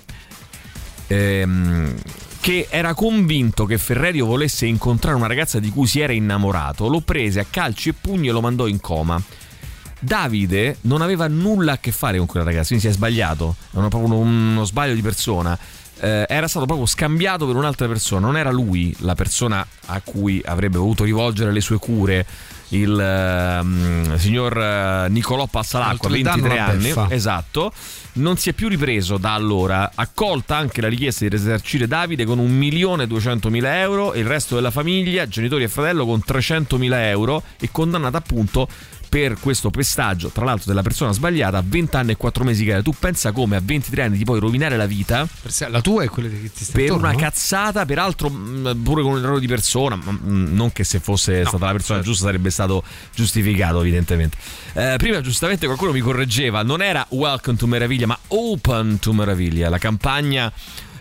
Speaker 3: ehm, che era convinto che Ferrerio volesse incontrare una ragazza di cui si era innamorato, lo prese a calci e pugni e lo mandò in coma. Davide non aveva nulla a che fare con quella ragazza, quindi si è sbagliato, è proprio uno, uno sbaglio di persona. Eh, era stato proprio scambiato per un'altra persona, non era lui la persona a cui avrebbe voluto rivolgere le sue cure il ehm, signor eh, Nicolò Passalacqua,
Speaker 4: Altro danno
Speaker 3: 23
Speaker 4: la
Speaker 3: anni, esatto, non si è più ripreso da allora, accolta anche la richiesta di risarcire Davide con 1.200.000 euro e il resto della famiglia, genitori e fratello con 300.000 euro e condannata appunto per questo pestaggio, tra l'altro della persona sbagliata, a 20 anni e 4 mesi che Tu pensa come a 23 anni ti puoi rovinare la vita
Speaker 4: La tua è quella che ti sta
Speaker 3: per
Speaker 4: intorno,
Speaker 3: una
Speaker 4: no?
Speaker 3: cazzata, peraltro mh, pure con un errore di persona, ma, mh, non che se fosse stata la persona giusta sarebbe stato giustificato evidentemente. Eh, prima giustamente qualcuno mi correggeva, non era Welcome to Meraviglia, ma Open to Meraviglia, la campagna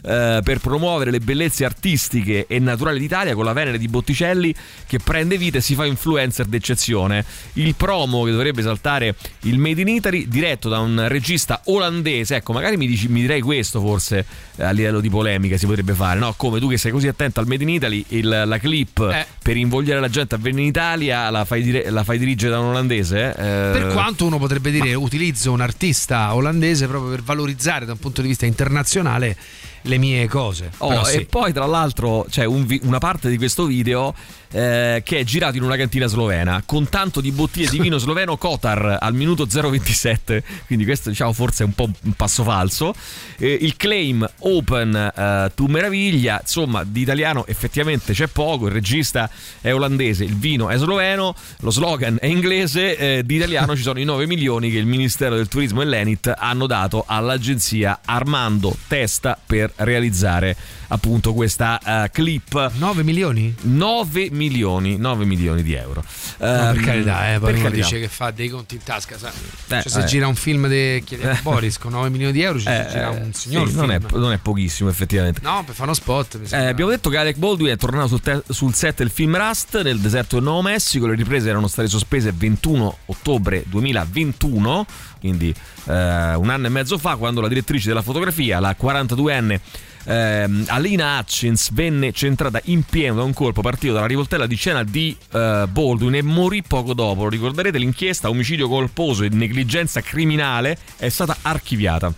Speaker 3: eh, per promuovere le bellezze artistiche e naturali d'Italia con la Venere di Botticelli che prende vita e si fa influencer d'eccezione. Il promo che dovrebbe esaltare il Made in Italy diretto da un regista olandese. Ecco, magari mi, dici, mi direi questo forse eh, a livello di polemica si potrebbe fare, no? Come tu che sei così attento al Made in Italy, il- la clip
Speaker 4: Eh.
Speaker 3: per invogliare la gente a venire in Italia la fai, dire- la fai dirigere da un olandese? eh?
Speaker 4: Per quanto uno potrebbe dire utilizzo un artista olandese proprio per valorizzare da un punto di vista internazionale le mie cose.
Speaker 3: Oh,
Speaker 4: Però
Speaker 3: E
Speaker 4: sì.
Speaker 3: poi tra l'altro c'è un vi- una parte di questo video eh, che è girato in una cantina slovena con tanto di bottiglie di vino sloveno Kotar al minuto 0,27 quindi questo diciamo forse è un po' un passo falso Eh, il claim open eh, to meraviglia insomma di italiano effettivamente c'è poco il regista è olandese il vino è sloveno lo slogan è inglese eh, di italiano ci sono i 9 milioni che il Ministero del Turismo e l'Enit hanno dato all'agenzia Armando Testa per realizzare appunto questa eh, clip
Speaker 4: 9 milioni?
Speaker 3: 9 milioni 9 milioni di euro
Speaker 4: No, per
Speaker 3: Ehm,
Speaker 4: carità, eh, poi uno dice che fa dei conti in tasca, sai.
Speaker 3: Eh,
Speaker 4: Cioè, se
Speaker 3: eh.
Speaker 4: gira un film di chiediamo
Speaker 3: Eh.
Speaker 4: Boris con 9 milioni di euro, ci
Speaker 3: Eh,
Speaker 4: gira
Speaker 3: eh,
Speaker 4: un signor
Speaker 3: sì, non, è, non è pochissimo effettivamente
Speaker 4: No, per fare uno spot.
Speaker 3: Eh, abbiamo detto che Alec Baldwin è tornato sul, te- sul set del film Rust nel deserto del Nuovo Messico. Le riprese erano state sospese il 21 ottobre 2021, quindi un anno e mezzo fa, quando la direttrice della fotografia, la 42enne ehm, Alina Hutchins, venne centrata in pieno da un colpo partito dalla rivoltella di scena di eh, Baldwin e morì poco dopo. Lo ricorderete, l'inchiesta omicidio colposo e negligenza criminale è stata archiviata.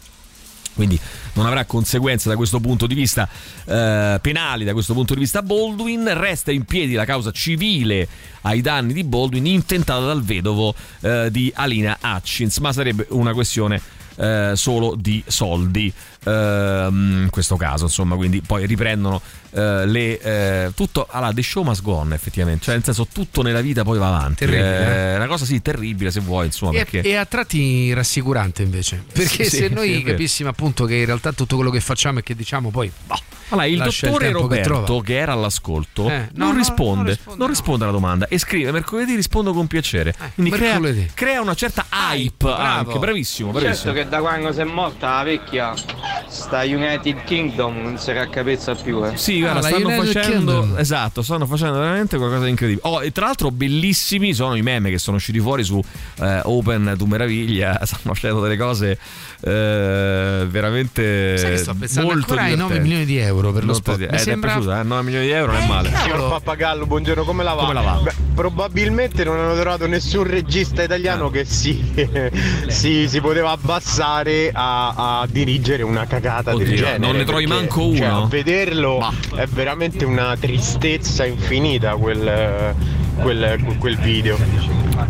Speaker 3: Quindi non avrà conseguenze da questo punto di vista eh, penali da questo punto di vista. Baldwin resta in piedi la causa civile ai danni di Baldwin intentata dal vedovo eh, di Alina Hutchins ma sarebbe una questione eh, solo di soldi in questo caso insomma quindi poi riprendono eh, le eh, tutto allora the show must go on effettivamente cioè nel senso tutto nella vita poi va avanti
Speaker 4: Terribile,
Speaker 3: Eh, una cosa sì terribile se vuoi insomma
Speaker 4: E,
Speaker 3: perché
Speaker 4: e a tratti rassicurante invece. Perché
Speaker 3: Sì,
Speaker 4: se
Speaker 3: sì,
Speaker 4: noi capissimo appunto che in realtà tutto quello che facciamo e che diciamo poi. boh,
Speaker 3: Allora, il
Speaker 4: lascia il
Speaker 3: dottore
Speaker 4: che
Speaker 3: Roberto,
Speaker 4: trova.
Speaker 3: che, era all'ascolto,
Speaker 4: Eh, no,
Speaker 3: non,
Speaker 4: no,
Speaker 3: risponde,
Speaker 4: non
Speaker 3: non
Speaker 4: risponde,
Speaker 3: risponde, alla domanda e scrive mercoledì rispondo con piacere. Quindi crea, crea una certa hype anche, bravissimo, bravissimo.
Speaker 5: Certo che da quando si è morta la vecchia, sta United Kingdom non si raccapezza più. Eh.
Speaker 3: Sì, guarda,
Speaker 4: Ah,
Speaker 3: stanno facendo
Speaker 4: Kingdom.
Speaker 3: esatto, stanno facendo veramente qualcosa di incredibile. Oh, e tra l'altro bellissimi sono i meme che sono usciti fuori su eh, Open tu meraviglia, stanno facendo delle cose eh, veramente
Speaker 4: Sai che sto pensando
Speaker 3: molto
Speaker 4: ancora ai 9
Speaker 3: divertenti.
Speaker 4: milioni di euro per lo spot.
Speaker 3: te-
Speaker 4: Mi
Speaker 3: eh, ti è
Speaker 4: sembra
Speaker 3: piaciuto, eh? 9 milioni di euro non è male.
Speaker 15: Signor Pappagallo, buongiorno, come la va?
Speaker 3: Come la va?
Speaker 15: Beh, probabilmente non hanno trovato nessun regista italiano che si, si, si poteva abbassare a, a dirigere una cagata del
Speaker 3: Oddio,
Speaker 15: genere.
Speaker 3: non ne trovi
Speaker 15: perché,
Speaker 3: manco
Speaker 15: cioè,
Speaker 3: uno?
Speaker 15: a vederlo è veramente una tristezza infinita quel, quel, quel video.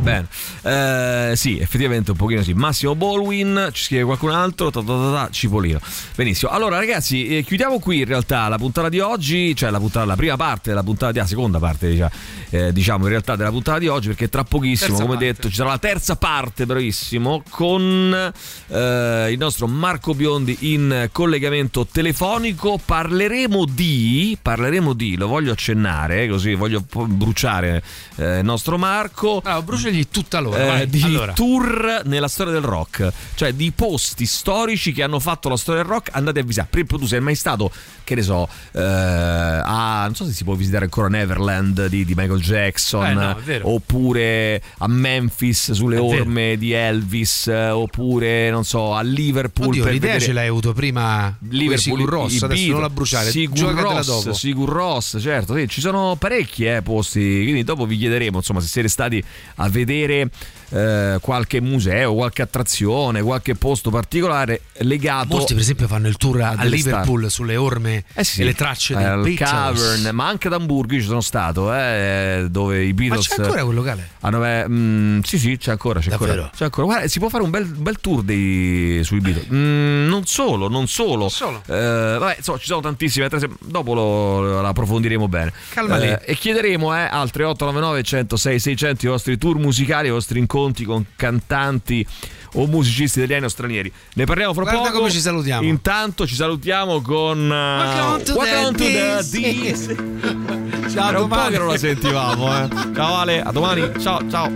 Speaker 3: Bene, Eh, sì, effettivamente un pochino sì. Massimo Baldwin, ci scrive qualcun altro, ta ta ta ta, Cipolino. Benissimo. Allora, ragazzi, eh, chiudiamo qui in realtà la puntata di oggi, cioè la, puntata, la prima parte della puntata di la seconda parte, diciamo, eh, diciamo in realtà della puntata di oggi, perché tra pochissimo,
Speaker 4: Terza
Speaker 3: come
Speaker 4: parte.
Speaker 3: detto, ci sarà la terza parte, bravissimo, con eh, il nostro Marco Biondi in collegamento telefonico. Parleremo di, parleremo di, lo voglio accennare, così voglio bruciare eh, il nostro Marco.
Speaker 4: Bravo, bruciagli tutta l'ora.
Speaker 3: Eh, di
Speaker 4: allora.
Speaker 3: tour nella storia del rock, cioè di posti storici che hanno fatto la storia del rock. Andate a visitare. Per esempio, tu sei mai stato, che ne so, eh, a non so se si può visitare ancora Neverland di, di Michael Jackson,
Speaker 4: Eh, no,
Speaker 3: oppure a Memphis sulle orme di Elvis, eh, oppure non so, a Liverpool.
Speaker 4: Oddio,
Speaker 3: per
Speaker 4: l'idea
Speaker 3: vedere-
Speaker 4: ce l'hai avuto prima
Speaker 3: Liverpool,
Speaker 4: Sigur Ross, adesso non la bruciare,
Speaker 3: Sigur Ross. Sigur Ross, certo, sì, ci sono parecchi eh, posti, quindi dopo vi chiederemo, insomma, se siete stati a vedere eh, qualche museo, qualche attrazione, qualche posto particolare legato
Speaker 4: Molti, per esempio, fanno il tour a Liverpool sulle orme
Speaker 3: eh sì,
Speaker 4: e le tracce dei
Speaker 3: al
Speaker 4: Beatles.
Speaker 3: Cavern, ma anche ad Hamburgo io ci sono stato, eh, dove i
Speaker 4: Ma
Speaker 3: Beatles
Speaker 4: c'è ancora quel locale?
Speaker 3: hanno, eh, mm, sì, sì, c'è ancora, c'è ancora. C'è ancora. Guarda, si può fare un bel, bel tour dei, sui Beatles. Mm, non solo, non solo.
Speaker 4: Solo?
Speaker 3: Eh, vabbè, insomma, ci sono tantissime dopo lo, lo approfondiremo bene.
Speaker 4: Calma lì.
Speaker 3: Eh, e chiederemo eh, altre 899 106 600 i vostri tour musicali, i vostri nostri incontri con cantanti o musicisti italiani o stranieri. Ne parliamo fra
Speaker 4: Guarda
Speaker 3: poco.
Speaker 4: come ci salutiamo.
Speaker 3: Intanto ci salutiamo con uh,
Speaker 4: Welcome to
Speaker 3: Welcome
Speaker 4: the
Speaker 3: to the.
Speaker 4: Ciao,
Speaker 3: Era un po'
Speaker 4: domani.
Speaker 3: che non la sentivamo, eh. Ciao Ale, a domani. Ciao, ciao.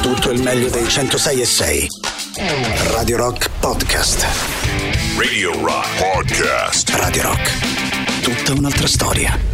Speaker 1: Tutto il meglio dei 106 e 6. Radio Rock Podcast.
Speaker 2: Radio Rock Podcast.
Speaker 1: Radio Rock. Tutta un'altra storia.